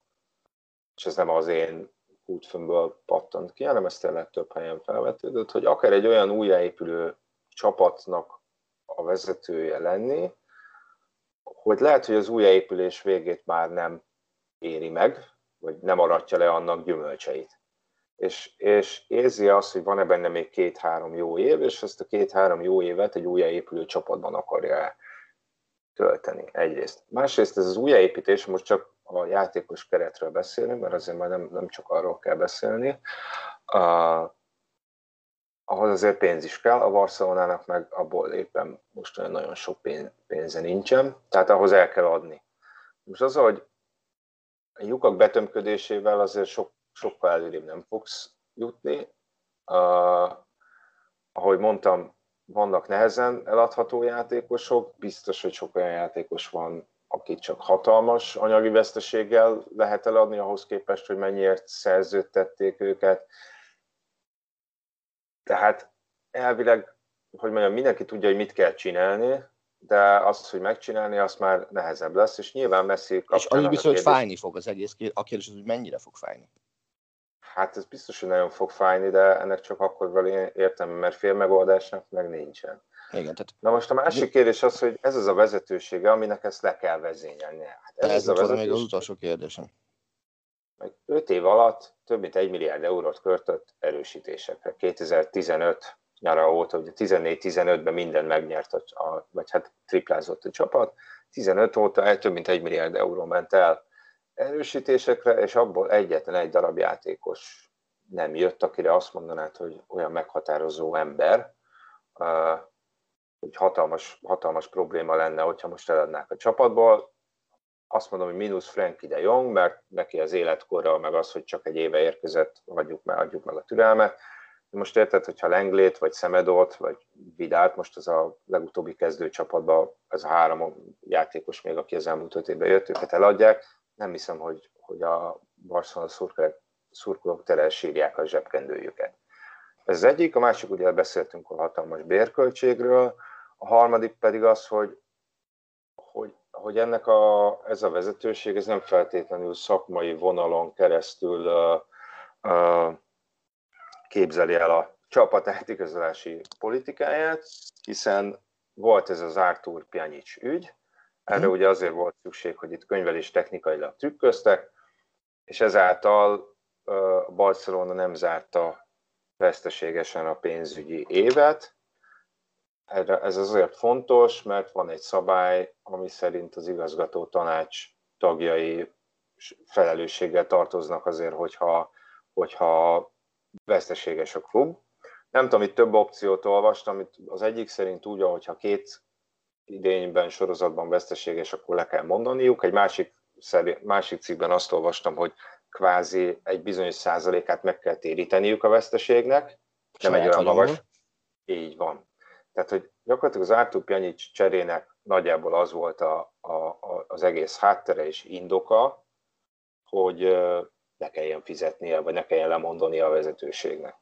és ez nem az én útfőmből pattant ki, hanem ez tényleg több helyen felvetődött, hogy akar egy olyan újjáépülő csapatnak a vezetője lenni, hogy lehet, hogy az újjáépülés végét már nem éri meg, vagy nem aratja le annak gyümölcseit. És, és érzi azt, hogy van-e benne még két-három jó év, és ezt a két-három jó évet egy újjáépülő csapatban akarja tölteni egyrészt. Másrészt ez az újjáépítés, most csak a játékos keretről beszélünk, mert azért már nem, nem csak arról kell beszélni, uh, ahhoz azért pénz is kell, a Barcelonának meg abból éppen most olyan nagyon sok pénze nincsen, tehát ahhoz el kell adni. Most az, hogy a lyukak betömködésével azért sok, sokkal előrébb nem fogsz jutni. Uh, ahogy mondtam, vannak nehezen eladható játékosok, biztos, hogy sok olyan játékos van, akit csak hatalmas anyagi veszteséggel lehet eladni, ahhoz képest, hogy mennyiért szerződtették őket. Tehát elvileg, hogy mondjam, mindenki tudja, hogy mit kell csinálni, de azt, hogy megcsinálni, azt már nehezebb lesz, és nyilván Messi És annyi biztos, hogy fájni fog az egész A kérdés hogy mennyire fog fájni. Hát ez biztos, hogy nagyon fog fájni, de ennek csak akkor van értem, mert fél megoldásnak meg nincsen. Igen, tehát... Na most a másik kérdés az, hogy ez az a vezetősége, aminek ezt le kell vezényelni. Hát ez, ez az a vezetőség... még az utolsó kérdésem. Meg 5 év alatt több mint 1 milliárd eurót költött erősítésekre. 2015 nyara óta, ugye 14-15-ben minden megnyert, a, vagy hát triplázott a csapat, 15 óta el több mint 1 milliárd euró ment el erősítésekre, és abból egyetlen egy darab játékos nem jött, akire azt mondanád, hogy olyan meghatározó ember, hogy hatalmas, hatalmas probléma lenne, hogyha most eladnák a csapatból. Azt mondom, hogy mínusz Frankie de Jong, mert neki az életkorra, meg az, hogy csak egy éve érkezett, adjuk meg, adjuk meg a türelmet. Most érted, hogyha Lenglét, vagy Szemedot, vagy Vidát, most az a legutóbbi kezdőcsapatban, ez a három játékos még, aki az elmúlt öt évben jött, őket eladják, nem hiszem, hogy, hogy a Barcelona szurkolók, szurkolók tele sírják a zsebkendőjüket. Ez az egyik, a másik ugye beszéltünk a hatalmas bérköltségről, a harmadik pedig az, hogy, hogy, hogy ennek a, ez a vezetőség ez nem feltétlenül szakmai vonalon keresztül uh, uh, képzeli el a csapat átigazolási politikáját, hiszen volt ez az Artur Pjanic ügy, erre ugye azért volt szükség, hogy itt könyvelés technikailag trükköztek, és ezáltal a Barcelona nem zárta veszteségesen a pénzügyi évet. Ez azért fontos, mert van egy szabály, ami szerint az igazgató tanács tagjai felelősséggel tartoznak azért, hogyha, hogyha veszteséges a klub. Nem tudom, itt több opciót olvastam, itt az egyik szerint úgy, hogyha két idényben, sorozatban veszteséges, akkor le kell mondaniuk. Egy másik, másik cikkben azt olvastam, hogy kvázi egy bizonyos százalékát meg kell téríteniük a veszteségnek, nem egy olyan magas. Így van. Tehát, hogy gyakorlatilag az Artur Pjanic cserének nagyjából az volt a, a, a, az egész háttere és indoka, hogy ne kelljen fizetnie, vagy ne kelljen lemondani a vezetőségnek.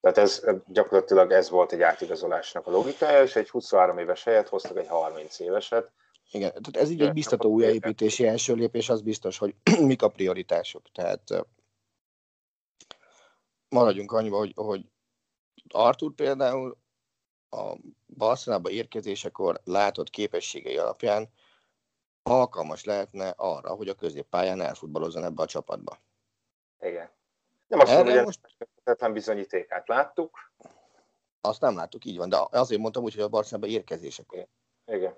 Tehát ez gyakorlatilag ez volt egy átigazolásnak a logikája, és egy 23 éves helyet hoztak egy 30 éveset. Igen, tehát ez így egy biztató újjáépítési első lépés, az biztos, hogy *clears throat* mik a prioritások. Tehát maradjunk annyiba, hogy, hogy Artur például a Barcelonába érkezésekor látott képességei alapján alkalmas lehetne arra, hogy a középpályán elfutballozzon ebbe a csapatba. Igen. Nem azt mondom, hogy most... bizonyítékát láttuk. Azt nem láttuk, így van, de azért mondtam úgy, hogy a Barcelonában érkezésekor. Igen.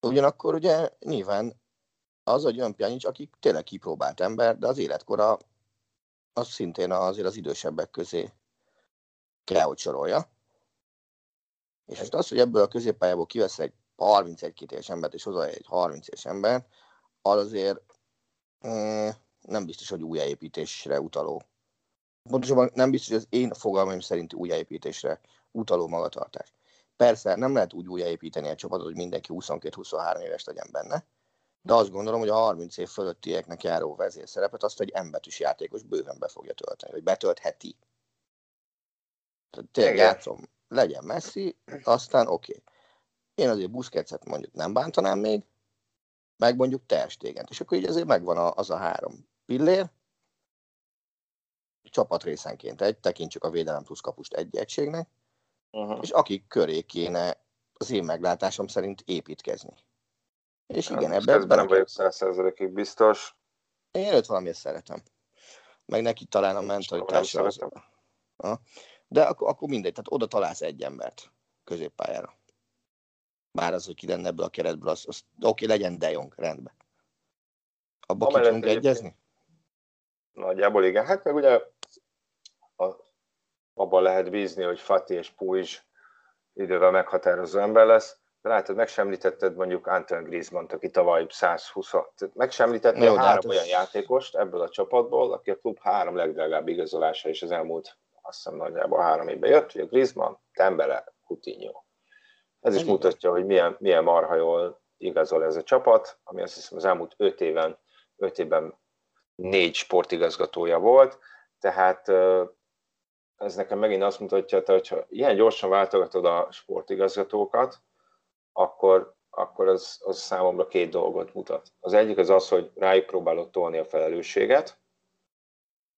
Ugyanakkor ugye nyilván az egy olyan Pjanic, aki tényleg kipróbált ember, de az életkora az szintén azért az idősebbek közé kell, hogy sorolja. És most az, hogy ebből a középpályából kivesz egy 31 éves embert, és hozzá egy 30 éves ember, az azért mm, nem biztos, hogy újjáépítésre utaló. Pontosabban nem biztos, hogy az én fogalmaim szerinti újjáépítésre utaló magatartás. Persze nem lehet úgy újjáépíteni egy csapatot, hogy mindenki 22-23 éves legyen benne, de azt gondolom, hogy a 30 év fölöttieknek járó vezérszerepet azt egy embetűs játékos bőven be fogja tölteni, vagy betöltheti. Tehát tényleg játszom, legyen messzi, aztán oké. Okay. Én azért Busquetset mondjuk nem bántanám még, meg mondjuk Terstégen. És akkor így azért megvan az a három pillér, csapatrészenként egy, tekintsük a védelem plusz kapust egy egységnek, uh-huh. és akik köré kéne az én meglátásom szerint építkezni. És hát, igen, ebben... nem vagyok százszerzelékig biztos. Én őt valamiért szeretem. Meg neki talán a mentalitása az... De akkor, akkor mindegy, tehát oda találsz egy embert középpályára. Bár az, hogy ki lenne ebből a keretből, az, az oké, legyen De Jong, rendben. Abba ki tudunk egyezni? Nagyjából igen. Hát meg ugye a, abban lehet bízni, hogy Fati és Pujzs idővel meghatározó ember lesz. De látod, megsemlítetted mondjuk Anton griezmann aki tavaly 120 megsemlítetted Jó, három hát olyan ez... játékost ebből a csapatból, aki a klub három legdrágább igazolása is az elmúlt azt hiszem nagyjából három évben jött, ugye Griezmann, Tembele, Coutinho. Ez is mutatja, hogy milyen, milyen marha jól igazol ez a csapat, ami azt hiszem az elmúlt öt éven, öt évben négy sportigazgatója volt, tehát ez nekem megint azt mutatja, hogy ha ilyen gyorsan váltogatod a sportigazgatókat, akkor, akkor az, az számomra két dolgot mutat. Az egyik az az, hogy rájuk próbálod tolni a felelősséget,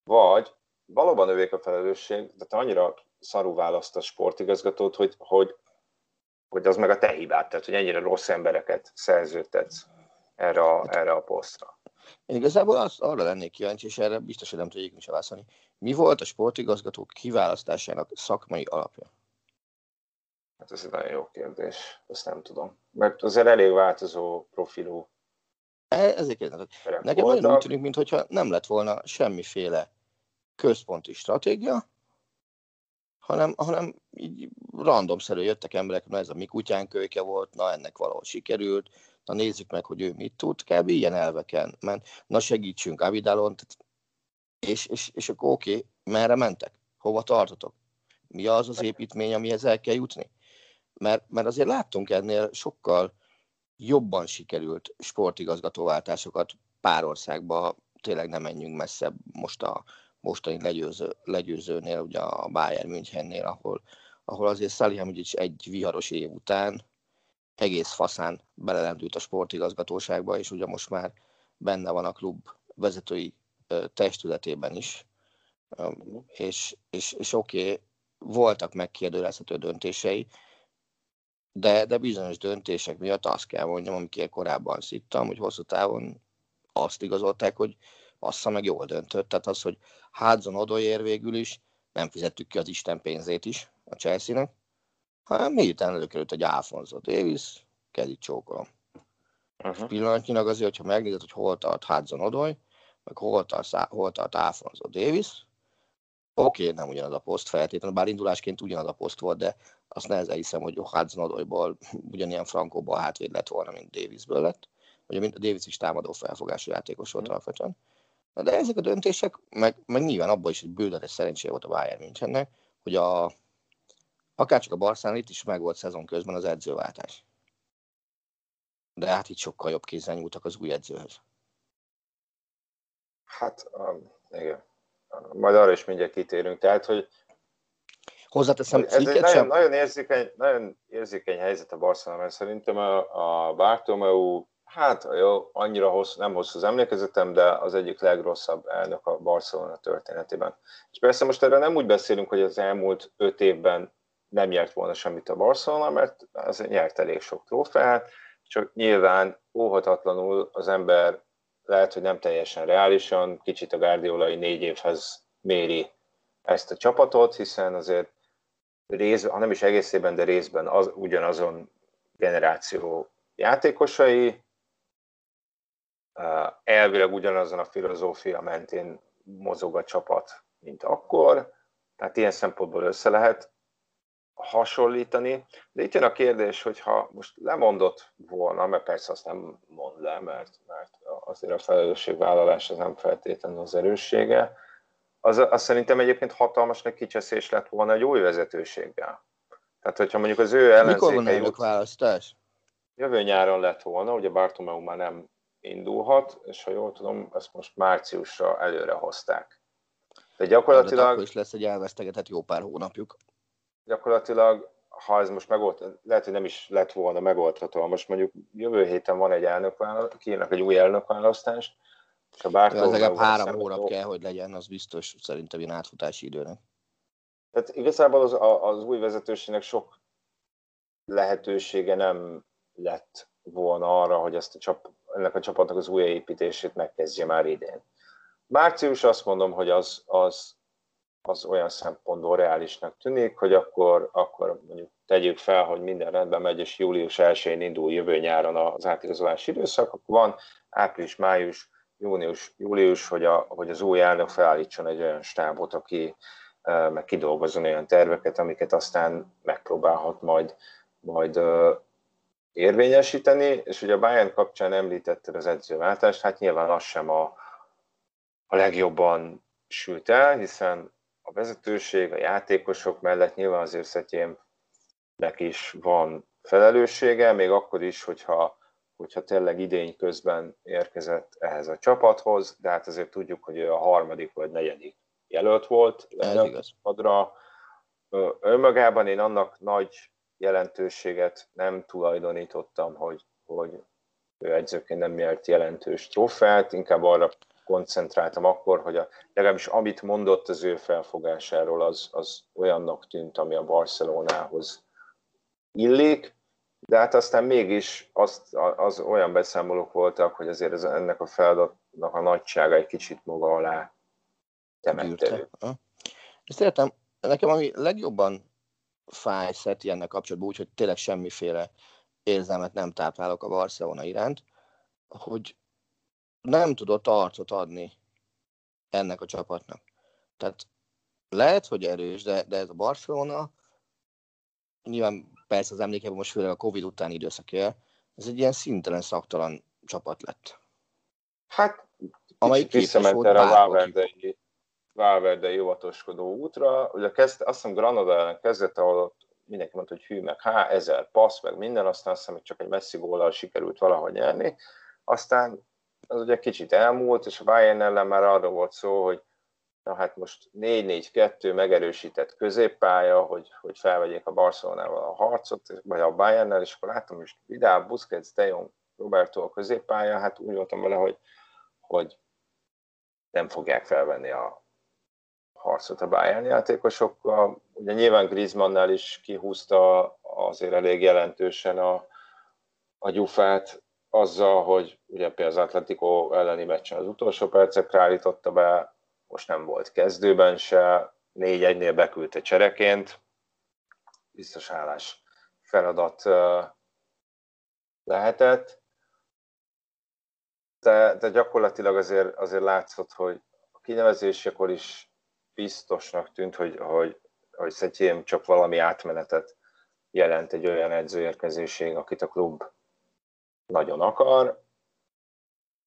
vagy valóban övék a felelősség, de te annyira szarú választ a sportigazgatót, hogy, hogy, hogy az meg a te hibád, tehát hogy ennyire rossz embereket szerződtetsz erre a, erre a posztra. Én igazából az, arra lennék kíváncsi, és erre biztos, hogy nem tudjuk is válaszolni. Mi volt a sportigazgatók kiválasztásának szakmai alapja? Hát ez egy nagyon jó kérdés, ezt nem tudom. Mert azért elég változó profilú e, ezért kérdezem. Nekem nagyon úgy tűnik, mintha nem lett volna semmiféle központi stratégia, hanem, hanem így randomszerű jöttek emberek, na ez a mi kutyánk kölyke volt, na ennek valahol sikerült, na nézzük meg, hogy ő mit tud, kb. ilyen elveken ment, na segítsünk Avidalon, és, és, és akkor oké, okay, merre mentek? Hova tartotok? Mi az az építmény, amihez el kell jutni? Mert, mert azért láttunk ennél sokkal jobban sikerült sportigazgatóváltásokat pár országban, tényleg nem menjünk messzebb most a mostani legyőző, legyőzőnél, ugye a Bayern Münchennél, ahol, ahol azért Salihamidzic egy viharos év után egész faszán belelendült a sportigazgatóságba, és ugye most már benne van a klub vezetői testületében is, és, és, és oké, okay, voltak megkérdőjelezhető döntései, de, de bizonyos döntések miatt azt kell mondjam, amikért korábban szittam, hogy hosszú távon azt igazolták, hogy assza meg jól döntött. Tehát az, hogy Hudson Odoér végül is, nem fizettük ki az Isten pénzét is a Chelsea-nek, hanem miután előkerült egy Alfonso Davis, kezit csókolom. Uh-huh. pillanatnyilag azért, hogyha megnézed, hogy hol tart Hudson Odoy, meg hol tart, hol tart Alfonso Davis, oké, okay, nem ugyanaz a poszt feltétlenül, bár indulásként ugyanaz a poszt volt, de azt nehezen hiszem, hogy Hudson Odoyból ugyanilyen frankóból hátvéd lett volna, mint Davisből lett. Ugye mint a Davis is támadó felfogású játékos volt uh-huh. alapvetően. De ezek a döntések, meg, meg nyilván abban is egy bőletes szerencséje volt a Bayern Münchennek, hogy a, akárcsak a Barszán itt is meg volt szezon közben az edzőváltás. De hát itt sokkal jobb kézzel nyúltak az új edzőhöz. Hát, um, igen. Majd arra is mindjárt kitérünk. Tehát, hogy Hozzáteszem, ez egy nagyon, nagyon, érzékeny, nagyon érzékeny helyzet a Barcelona, mert szerintem a, a Bartomeu Hát jó, annyira hosszú, nem hosszú az emlékezetem, de az egyik legrosszabb elnök a Barcelona történetében. És persze most erről nem úgy beszélünk, hogy az elmúlt öt évben nem nyert volna semmit a Barcelona, mert az nyert elég sok trófeát, csak nyilván óhatatlanul az ember lehet, hogy nem teljesen reálisan, kicsit a Guardiolai négy évhez méri ezt a csapatot, hiszen azért részben, ha nem is egészében, de részben az, ugyanazon generáció játékosai, elvileg ugyanazon a filozófia mentén mozog a csapat, mint akkor, tehát ilyen szempontból össze lehet hasonlítani. De itt jön a kérdés, hogy ha most lemondott volna, mert persze azt nem mond le, mert, mert azért a felelősségvállalás az nem feltétlenül az erőssége, az, az szerintem egyébként hatalmas nagy kicseszés lett volna egy új vezetőséggel. Tehát, hogyha mondjuk az ő ellenzéke... Mikor van választás? Jövő nyáron lett volna, ugye Bartomeu már nem indulhat, és ha jól tudom, ezt most márciusra előre hozták. De gyakorlatilag... Akkor is lesz egy elvesztegetett jó pár hónapjuk. Gyakorlatilag, ha ez most megold, lehet, hogy nem is lett volna megoldható, most mondjuk jövő héten van egy elnökválasztás, kiírnak egy új elnökválasztást, és a Bártó... Az legalább három hónap kell, hogy legyen, az biztos szerintem ilyen átfutási időnek. Tehát igazából az, az új vezetőségnek sok lehetősége nem lett volna arra, hogy ezt a csap, ennek a csapatnak az újjáépítését megkezdje már idén. Március azt mondom, hogy az, az, az olyan szempontból reálisnak tűnik, hogy akkor, akkor mondjuk tegyük fel, hogy minden rendben megy, és július 1-én indul jövő nyáron az átigazolási időszak, akkor van április, május, június, július, hogy, a, hogy az új elnök felállítson egy olyan stábot, aki meg kidolgozzon olyan terveket, amiket aztán megpróbálhat majd, majd érvényesíteni, és ugye a Bayern kapcsán említetted az edzőváltást, hát nyilván az sem a, a legjobban sült el, hiszen a vezetőség, a játékosok mellett nyilván azért Szetyémnek is van felelőssége, még akkor is, hogyha hogyha tényleg idény közben érkezett ehhez a csapathoz, de hát azért tudjuk, hogy ő a harmadik vagy negyedik jelölt volt padra. Önmagában én annak nagy jelentőséget nem tulajdonítottam, hogy, hogy ő edzőként nem nyert jelentős trófeát, inkább arra koncentráltam akkor, hogy a, legalábbis amit mondott az ő felfogásáról, az, az olyannak tűnt, ami a Barcelonához illik, de hát aztán mégis azt, az olyan beszámolók voltak, hogy azért ez, ennek a feladatnak a nagysága egy kicsit maga alá temette És szeretem, nekem ami legjobban fáj Szeti ennek kapcsolatban, úgyhogy tényleg semmiféle érzelmet nem táplálok a Barcelona iránt, hogy nem tudott arcot adni ennek a csapatnak. Tehát lehet, hogy erős, de, de ez a Barcelona, nyilván persze az emlékében most főleg a Covid utáni időszak él, ez egy ilyen szintelen szaktalan csapat lett. Hát, amelyik visszament erre a Valverdei, Valverdei óvatoskodó útra. Ugye kezd, azt hiszem Granada ellen kezdett, ahol ott mindenki mondta, hogy hű, meg há, ezer passz, meg minden, aztán azt hiszem, hogy csak egy messzi góllal sikerült valahogy nyerni. Aztán az ugye kicsit elmúlt, és a Bayern ellen már arra volt szó, hogy na hát most 4-4-2 megerősített középpálya, hogy, hogy felvegyék a Barcelonával a harcot, vagy a Bayernnel, és akkor láttam, hogy Vidal, Busquets, De Jong, Roberto a középpálya, hát úgy voltam vele, hogy, hogy nem fogják felvenni a harcot a Bayern játékosokkal. Ugye nyilván Griezmannnál is kihúzta azért elég jelentősen a, a gyufát, azzal, hogy ugye például az Atletico elleni meccsen az utolsó percekre állította be, most nem volt kezdőben se, 4-1-nél beküldte csereként, biztos állás feladat lehetett, de, de gyakorlatilag azért, azért látszott, hogy a kinevezésekor is biztosnak tűnt, hogy, hogy, hogy Szetjém csak valami átmenetet jelent egy olyan edzőérkezéség, akit a klub nagyon akar.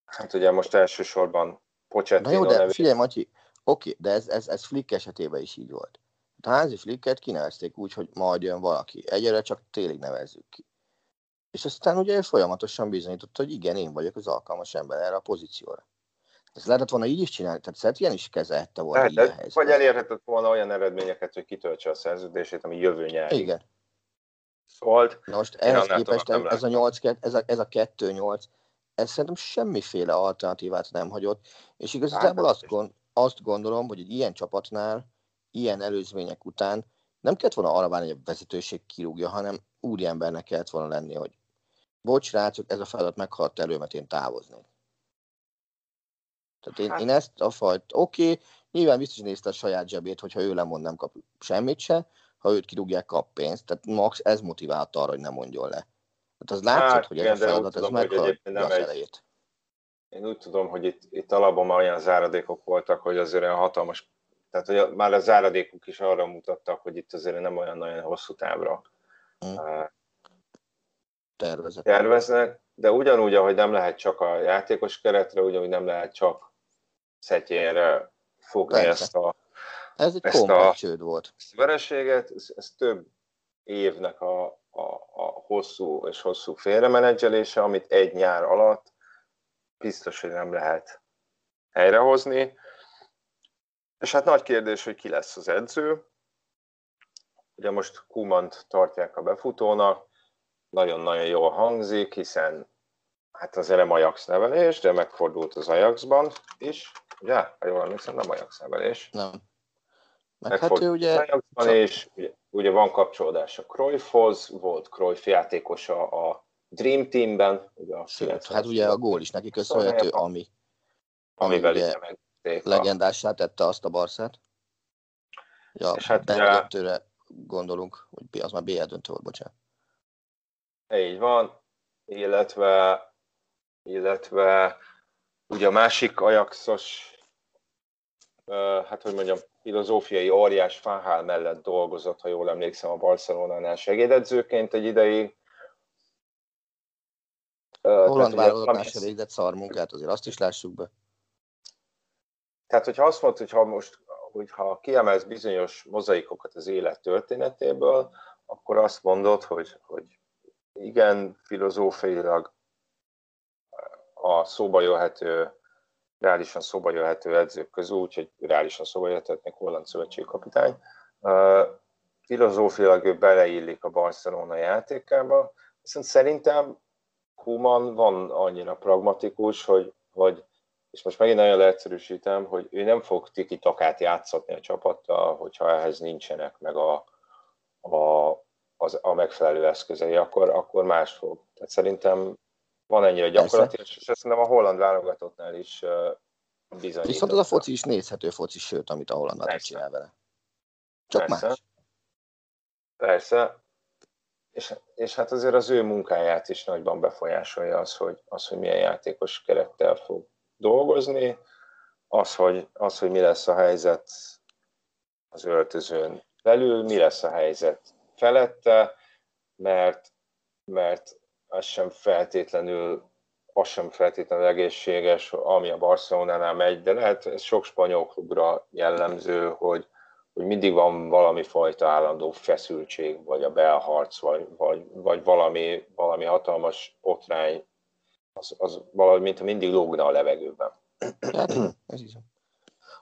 Hát ugye most elsősorban Pochettino Na jó, de nevét... figyelj, Matyi, oké, de ez, ez, ez Flick esetében is így volt. A házi Flicket kinevezték úgy, hogy majd jön valaki. Egyre csak télig nevezzük ki. És aztán ugye folyamatosan bizonyította, hogy igen, én vagyok az alkalmas ember erre a pozícióra. Ez lehetett volna így is csinálni, tehát szeret ilyen is kezelhette volna a helyzet. Vagy elérhetett volna olyan eredményeket, hogy kitöltse a szerződését, ami jövő nyárig Igen szólt. Na most ehhez képest ez, ez, a 8, ez a, ez a 2-8, ez szerintem semmiféle alternatívát nem hagyott, és igazából azt, gond, azt gondolom, hogy egy ilyen csapatnál, ilyen előzmények után nem kellett volna arra várni, hogy a vezetőség kirúgja, hanem úri embernek kellett volna lenni, hogy bocs, rácok, ez a feladat meghalt elő, mert én távoznék. Tehát én, hát. én ezt a fajt, oké, okay, nyilván biztos nézte a saját zsebét, hogyha ő lemond, nem kap semmit se, ha őt kirúgják, kap pénzt. Tehát Max ez motiválta arra, hogy ne mondjon le. Hát az látszott, hát, hogy igen, ez a feladat, ez meghalt az egy... elejét. Én úgy tudom, hogy itt, itt alapban már olyan záradékok voltak, hogy azért olyan hatalmas, tehát hogy már a záradékok is arra mutattak, hogy itt azért nem olyan nagyon hosszú távra hmm. Tervezek. terveznek, de ugyanúgy, ahogy nem lehet csak a játékos keretre, ugyanúgy nem lehet csak szetjére fogni Persze. ezt a ez egy kompakt csőd volt. vereséget, ez, ez több évnek a, a, a hosszú és hosszú félremenedzselése, amit egy nyár alatt biztos, hogy nem lehet helyrehozni. És hát nagy kérdés, hogy ki lesz az edző. Ugye most Kumant tartják a befutónak, nagyon-nagyon jól hangzik, hiszen hát az nem Ajax nevelés, de megfordult az Ajaxban is. Ugye? Ha jól emlékszem, nem Ajax. Nem. Meg hát ő ugye... Van, és ugye, ugye van kapcsolódás a Cruyffhoz, volt Cruyff játékosa a Dream Teamben. Ugye a Sőt, hát ugye a gól is neki köszönhető, ami, ami ugye legendássá tette azt a Barszát. Ja, és hát ugye, gondolunk, hogy az már BL döntő volt, bocsánat. Így van, illetve, illetve ugye a másik Ajaxos, hát hogy mondjam, filozófiai óriás Fahál mellett dolgozott, ha jól emlékszem, a Barcelonánál segédedzőként egy ideig. Holland válogatnál se végzett szar munkát, azért azt is lássuk be. Tehát, hogyha azt mondod, hogy ha most hogyha kiemelsz bizonyos mozaikokat az élet történetéből, akkor azt mondod, hogy, hogy igen, filozófiailag a szóba jöhető, reálisan szóba jöhető edzők közül, úgyhogy reálisan szóba még holland szövetségkapitány. Filozófiailag ő beleillik a Barcelona játékába, viszont szerintem Kuman van annyira pragmatikus, hogy, hogy és most megint nagyon leegyszerűsítem, hogy ő nem fog tiki takát játszatni a csapattal, hogyha ehhez nincsenek meg a, a, az, a megfelelő eszközei, akkor, akkor más fog. Tehát szerintem van ennyire gyakorlati, és szerintem a holland válogatottnál is uh, bizonyít. Viszont az a foci is nézhető foci, sőt, amit a holland válogatott csinál vele. Csak Persze. más. Persze, és, és hát azért az ő munkáját is nagyban befolyásolja az, hogy, az, hogy milyen játékos kerettel fog dolgozni, az hogy, az, hogy mi lesz a helyzet az öltözőn belül, mi lesz a helyzet felette, mert, mert az sem feltétlenül az sem feltétlenül egészséges, ami a Barcelonánál megy, de lehet ez sok spanyol klubra jellemző, hogy, hogy mindig van valami fajta állandó feszültség, vagy a belharc, vagy, vagy, vagy valami, valami hatalmas otrány, az, az valahogy, mintha mindig lógna a levegőben. Hát, ez is.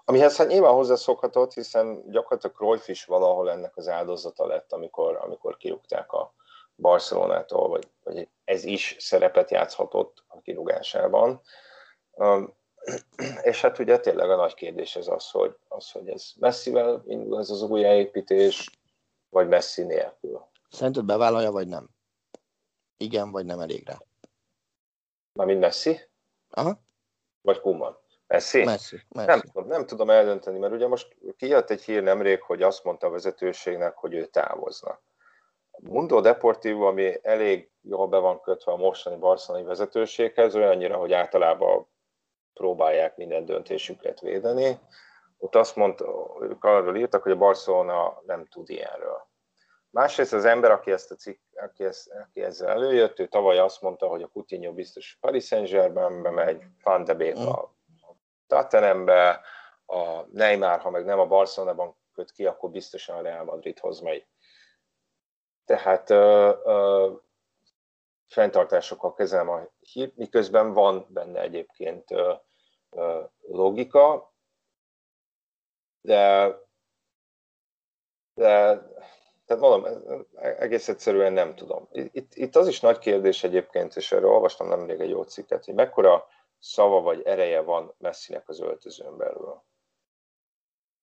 Amihez hát nyilván hozzászokhatott, hiszen gyakorlatilag Cruyff is valahol ennek az áldozata lett, amikor, amikor kirúgták a Barcelonától, vagy, vagy ez is szerepet játszhatott a kirúgásában. Um, *clears throat* és hát ugye tényleg a nagy kérdés ez az, hogy, az, hogy ez messzivel indul ez az újjáépítés, vagy messzi nélkül. Szerinted bevállalja, vagy nem? Igen, vagy nem elég rá? mind messzi? Aha. Vagy Kuman? Messi? Messi, Messi. Nem, tudom, nem tudom eldönteni, mert ugye most kijött egy hír nemrég, hogy azt mondta a vezetőségnek, hogy ő távozna. Mundo Deportivo, ami elég jól be van kötve a mostani barcelonai vezetőséghez, olyannyira, hogy általában próbálják minden döntésüket védeni. Ott azt mondta, ők arról írtak, hogy a Barcelona nem tud ilyenről. Másrészt az ember, aki, ezt a cikk, aki, ezt, aki ezzel előjött, ő tavaly azt mondta, hogy a Coutinho biztos Paris Saint-Germainbe megy, Van de Beek a Tottenhambe, a Neymar, ha meg nem a Barcelonában köt ki, akkor biztosan a Real Madridhoz megy. Tehát ö, ö, fenntartásokkal kezelem a hírt, miközben van benne egyébként ö, ö, logika, de, de tehát mondom, egész egyszerűen nem tudom. Itt, itt az is nagy kérdés egyébként, és erről olvastam nemrég egy jó cikket, hogy mekkora szava vagy ereje van Messinek az öltözőn belül.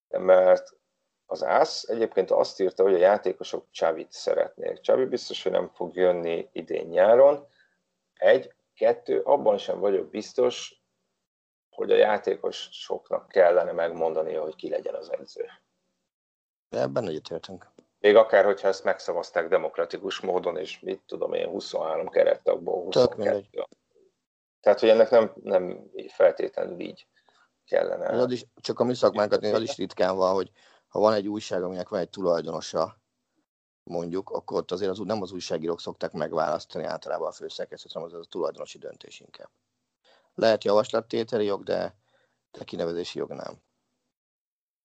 Mert az ász egyébként azt írta, hogy a játékosok Csavit szeretnék. Csavi biztos, hogy nem fog jönni idén nyáron. Egy, kettő, abban sem vagyok biztos, hogy a játékosoknak kellene megmondani, hogy ki legyen az edző. Ebben egyetértünk. Még akár, hogyha ezt megszavazták demokratikus módon, és mit tudom én, 23 kerettagból 22. Tehát, hogy ennek nem, nem feltétlenül így kellene. Az is, csak a mi szakmánkat az is ritkán van, hogy ha van egy újság, aminek van egy tulajdonosa, mondjuk, akkor ott azért az, nem az újságírók szokták megválasztani általában a főszerkesztőt, hanem az, az a tulajdonosi döntés inkább. Lehet javaslattételi jog, de, de kinevezési jog nem.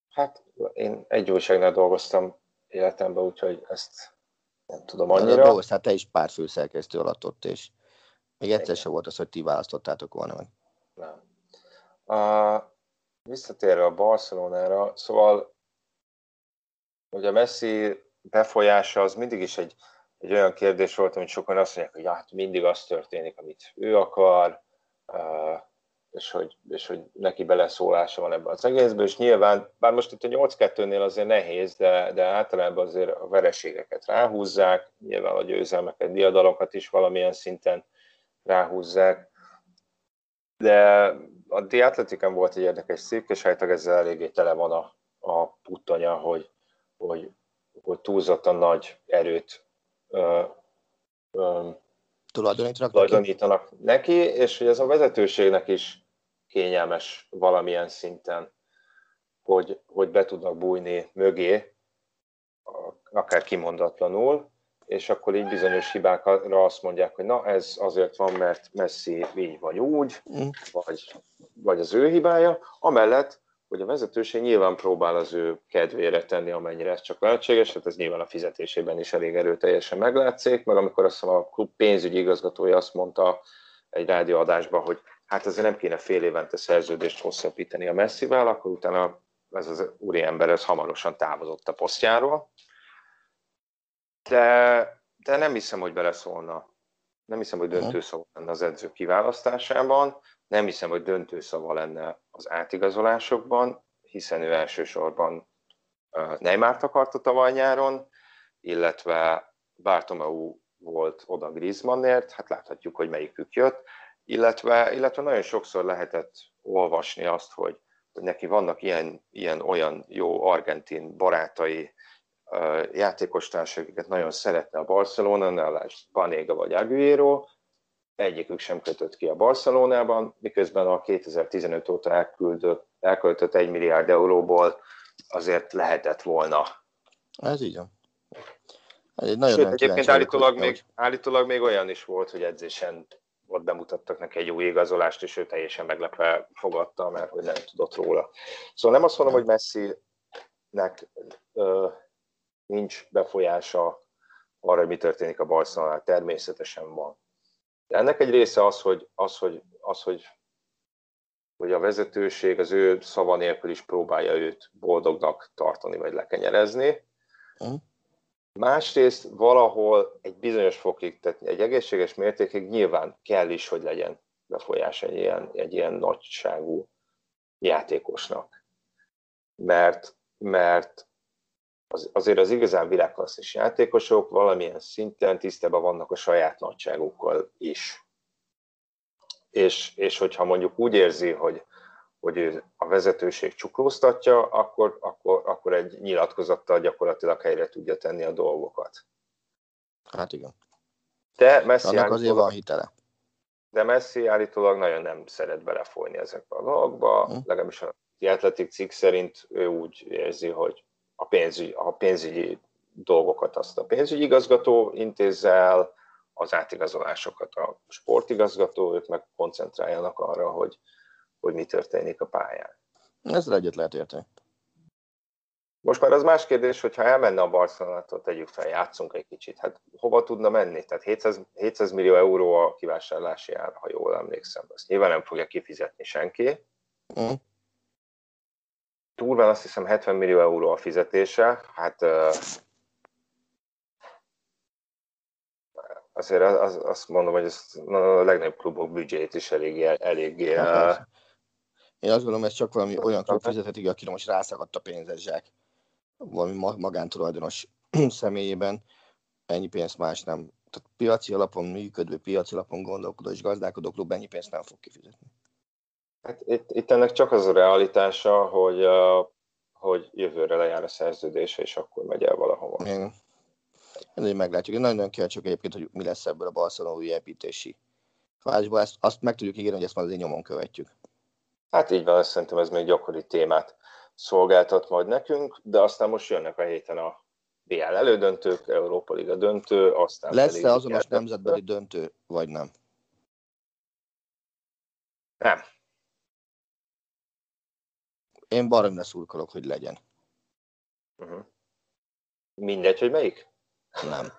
Hát én egy újságnál dolgoztam életemben, úgyhogy ezt nem tudom annyira. hát te is pár főszerkesztő alatt ott, és még egyszer sem volt az, hogy ti választottátok volna meg. Nem. Uh, visszatérve a Barcelonára, szóval ugye Messi befolyása az mindig is egy, egy olyan kérdés volt, amit sokan azt mondják, hogy hát mindig az történik, amit ő akar, és hogy, és hogy neki beleszólása van ebben az egészben, és nyilván, bár most itt a 8-2-nél azért nehéz, de, de általában azért a vereségeket ráhúzzák, nyilván a győzelmeket, diadalokat is valamilyen szinten ráhúzzák. De a The Athletic volt egy érdekes cikk, és hát ezzel eléggé tele van a, a puttanya, hogy, hogy, hogy túlzottan nagy erőt ö, ö, tulajdonítanak, tulajdonítanak neki. neki, és hogy ez a vezetőségnek is kényelmes valamilyen szinten, hogy, hogy be tudnak bújni mögé, akár kimondatlanul, és akkor így bizonyos hibákra azt mondják, hogy na ez azért van, mert Messi így vagy úgy, mm. vagy, vagy az ő hibája, amellett, hogy a vezetőség nyilván próbál az ő kedvére tenni, amennyire ez csak lehetséges, hát ez nyilván a fizetésében is elég erőteljesen meglátszik, meg amikor azt hiszem a klub pénzügyi igazgatója azt mondta egy rádióadásban, hogy hát azért nem kéne fél évente szerződést hosszabbítani a messzivel, akkor utána ez az úriember ez hamarosan távozott a posztjáról. De, de nem hiszem, hogy beleszólna. Nem hiszem, hogy döntő szava lenne az edző kiválasztásában, nem hiszem, hogy döntő szava lenne az átigazolásokban, hiszen ő elsősorban Neymart akarta tavaly nyáron, illetve Bartomeu volt oda Griezmannért, hát láthatjuk, hogy melyikük jött, illetve, illetve nagyon sokszor lehetett olvasni azt, hogy, hogy neki vannak ilyen, ilyen olyan jó argentin barátai, játékostársak, akiket nagyon szeretne a Barcelona, ne lásd Banéga vagy Aguero, egyikük sem kötött ki a Barcelonában, miközben a 2015 óta elküldött, elköltött 1 milliárd euróból azért lehetett volna. Ez így van. Ez egy nagyon Sőt, egyébként állítólag még, állítólag még olyan is volt, hogy edzésen ott bemutattak neki egy új igazolást, és ő teljesen meglepve fogadta, mert hogy nem tudott róla. Szóval nem azt mondom, hogy Messi-nek ö, nincs befolyása arra, hogy mi történik a Barcelonál. Természetesen van. Ennek egy része az, hogy, az, hogy, az, hogy, hogy a vezetőség az ő szava nélkül is próbálja őt boldognak tartani, vagy lekenyerezni. Mm. Másrészt valahol egy bizonyos fokig, tehát egy egészséges mértékig nyilván kell is, hogy legyen befolyás egy ilyen, egy ilyen nagyságú játékosnak. Mert, mert az, azért az igazán világklasszis játékosok valamilyen szinten tisztában vannak a saját nagyságukkal is. És, és hogyha mondjuk úgy érzi, hogy, hogy ő a vezetőség csuklóztatja, akkor, akkor, akkor egy nyilatkozattal gyakorlatilag helyre tudja tenni a dolgokat. Hát igen. De Messi Annak azért van hitele. De Messi állítólag nagyon nem szeret belefolyni ezekbe a dolgokba, hm. legalábbis a Athletic cikk szerint ő úgy érzi, hogy a, pénzügy, a pénzügyi dolgokat azt a pénzügyi igazgató intézzel, az átigazolásokat a sportigazgató, ők meg koncentráljanak arra, hogy, hogy mi történik a pályán. Ezzel egyet lehet érteni. Most már az más kérdés, hogy ha elmenne a Barcelonától, tegyük fel, játszunk egy kicsit, hát hova tudna menni? Tehát 700, 700 millió euró a kivásárlási ár, ha jól emlékszem. Ezt nyilván nem fogja kifizetni senki. Mm túlban azt hiszem 70 millió euró a fizetése, hát azért az, azt mondom, hogy ez a legnagyobb klubok büdzséjét is elég, eléggé... Hát, én azt gondolom, ez csak valami olyan klub fizethetik, akire most rászakadt a pénzes zsák. Valami magántulajdonos *clears throat* személyében ennyi pénzt más nem. Tehát piaci alapon működő, piaci alapon gondolkodó és gazdálkodó klub ennyi pénzt nem fog kifizetni. Hát itt, itt ennek csak az a realitása, hogy, uh, hogy jövőre lejár a szerződése, és akkor megy el valahova. Igen. Én meglátjuk. Én nagyon kíváncsiak egyébként, hogy mi lesz ebből a Barcelona új építési fázisból. Ezt, azt meg tudjuk ígérni, hogy ezt majd azért nyomon követjük. Hát így van, szerintem ez még gyakori témát szolgáltat majd nekünk, de aztán most jönnek a héten a BL elődöntők, Európa Liga döntő, aztán Lesz-e azonos nemzetbeli döntő, vagy nem? Nem. Én baromra szurkolok, hogy legyen. Uh-huh. Mindegy, hogy melyik? Nem.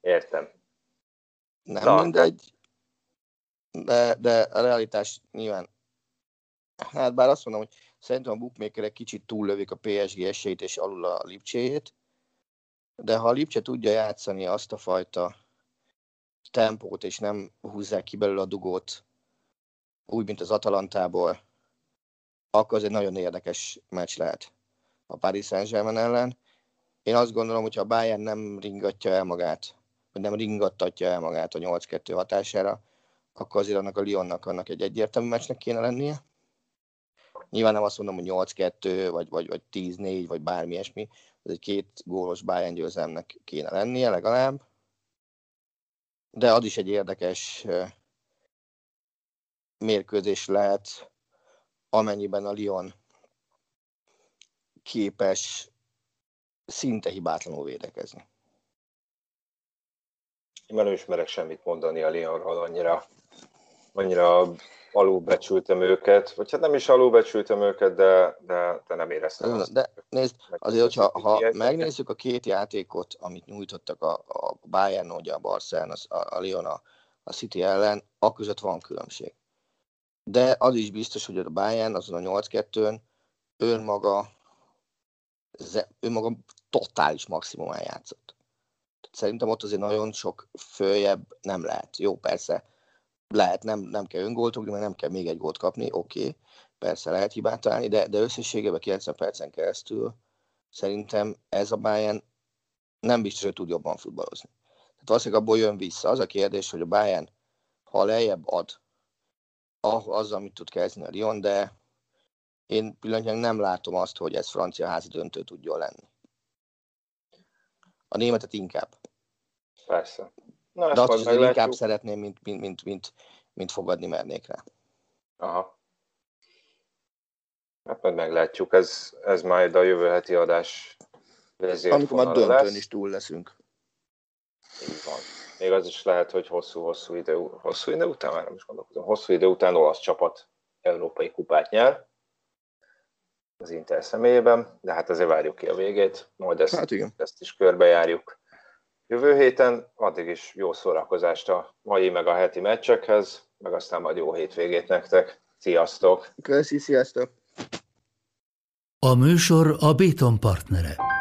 Értem. Nem Na, mindegy, de, de a realitás nyilván, hát bár azt mondom, hogy szerintem a bookmakerek kicsit túllövik a PSG esélyt és alul a Lipcséjét, de ha a Lipcse tudja játszani azt a fajta tempót, és nem húzzák ki belőle a dugót, úgy, mint az Atalantából, akkor az egy nagyon érdekes meccs lehet a Paris Saint-Germain ellen. Én azt gondolom, hogy ha a Bayern nem ringatja el magát, vagy nem ringattatja el magát a 8-2 hatására, akkor azért annak a Lyonnak annak egy egyértelmű meccsnek kéne lennie. Nyilván nem azt mondom, hogy 8-2, vagy, vagy, vagy 10-4, vagy bármi ilyesmi. Ez egy két gólos Bayern győzelmnek kéne lennie legalább. De az is egy érdekes mérkőzés lehet, amennyiben a Lyon képes szinte hibátlanul védekezni. Én nem ismerek semmit mondani a Lyonról, annyira, annyira alulbecsültem őket, vagy hát nem is alulbecsültem őket, de, de, de nem éreztem azt. De nézd, azért, hogyha ha megnézzük a két játékot, amit nyújtottak a, a Bayern, ugye a Barcelona, a, a Lyon a, a City ellen, akközött van különbség. De az is biztos, hogy a Bayern azon a 8-2-ön önmaga, önmaga totális maximumán játszott. Szerintem ott azért nagyon sok följebb nem lehet. Jó, persze, lehet, nem, nem kell öngólt mert nem kell még egy gólt kapni, oké, okay. persze lehet hibát találni, de, de összességében 90 percen keresztül szerintem ez a Bayern nem biztos, hogy tud jobban futballozni. Tehát valószínűleg abból jön vissza. Az a kérdés, hogy a Bayern, ha lejjebb ad, az, amit tud kezdeni a Lyon, de én pillanatnyilag nem látom azt, hogy ez francia házi döntő tudjon lenni. A németet inkább. Persze. Na, De azt is inkább szeretném, mint, mint, mint, mint, mint fogadni mernék rá. Aha. Hát majd meglátjuk, ez, ez majd a jövő heti adás Amikor már döntőn lesz. is túl leszünk. Így van. Még az is lehet, hogy hosszú-hosszú idő, hosszú idő után, már nem is gondolkodom, hosszú idő után olasz csapat európai kupát nyer az Inter személyében, de hát azért várjuk ki a végét, majd ezt, hát ezt is körbejárjuk jövő héten, addig is jó szórakozást a mai meg a heti meccsekhez, meg aztán majd jó hétvégét nektek. Sziasztok! Köszi, sziasztok! A műsor a Béton partnere.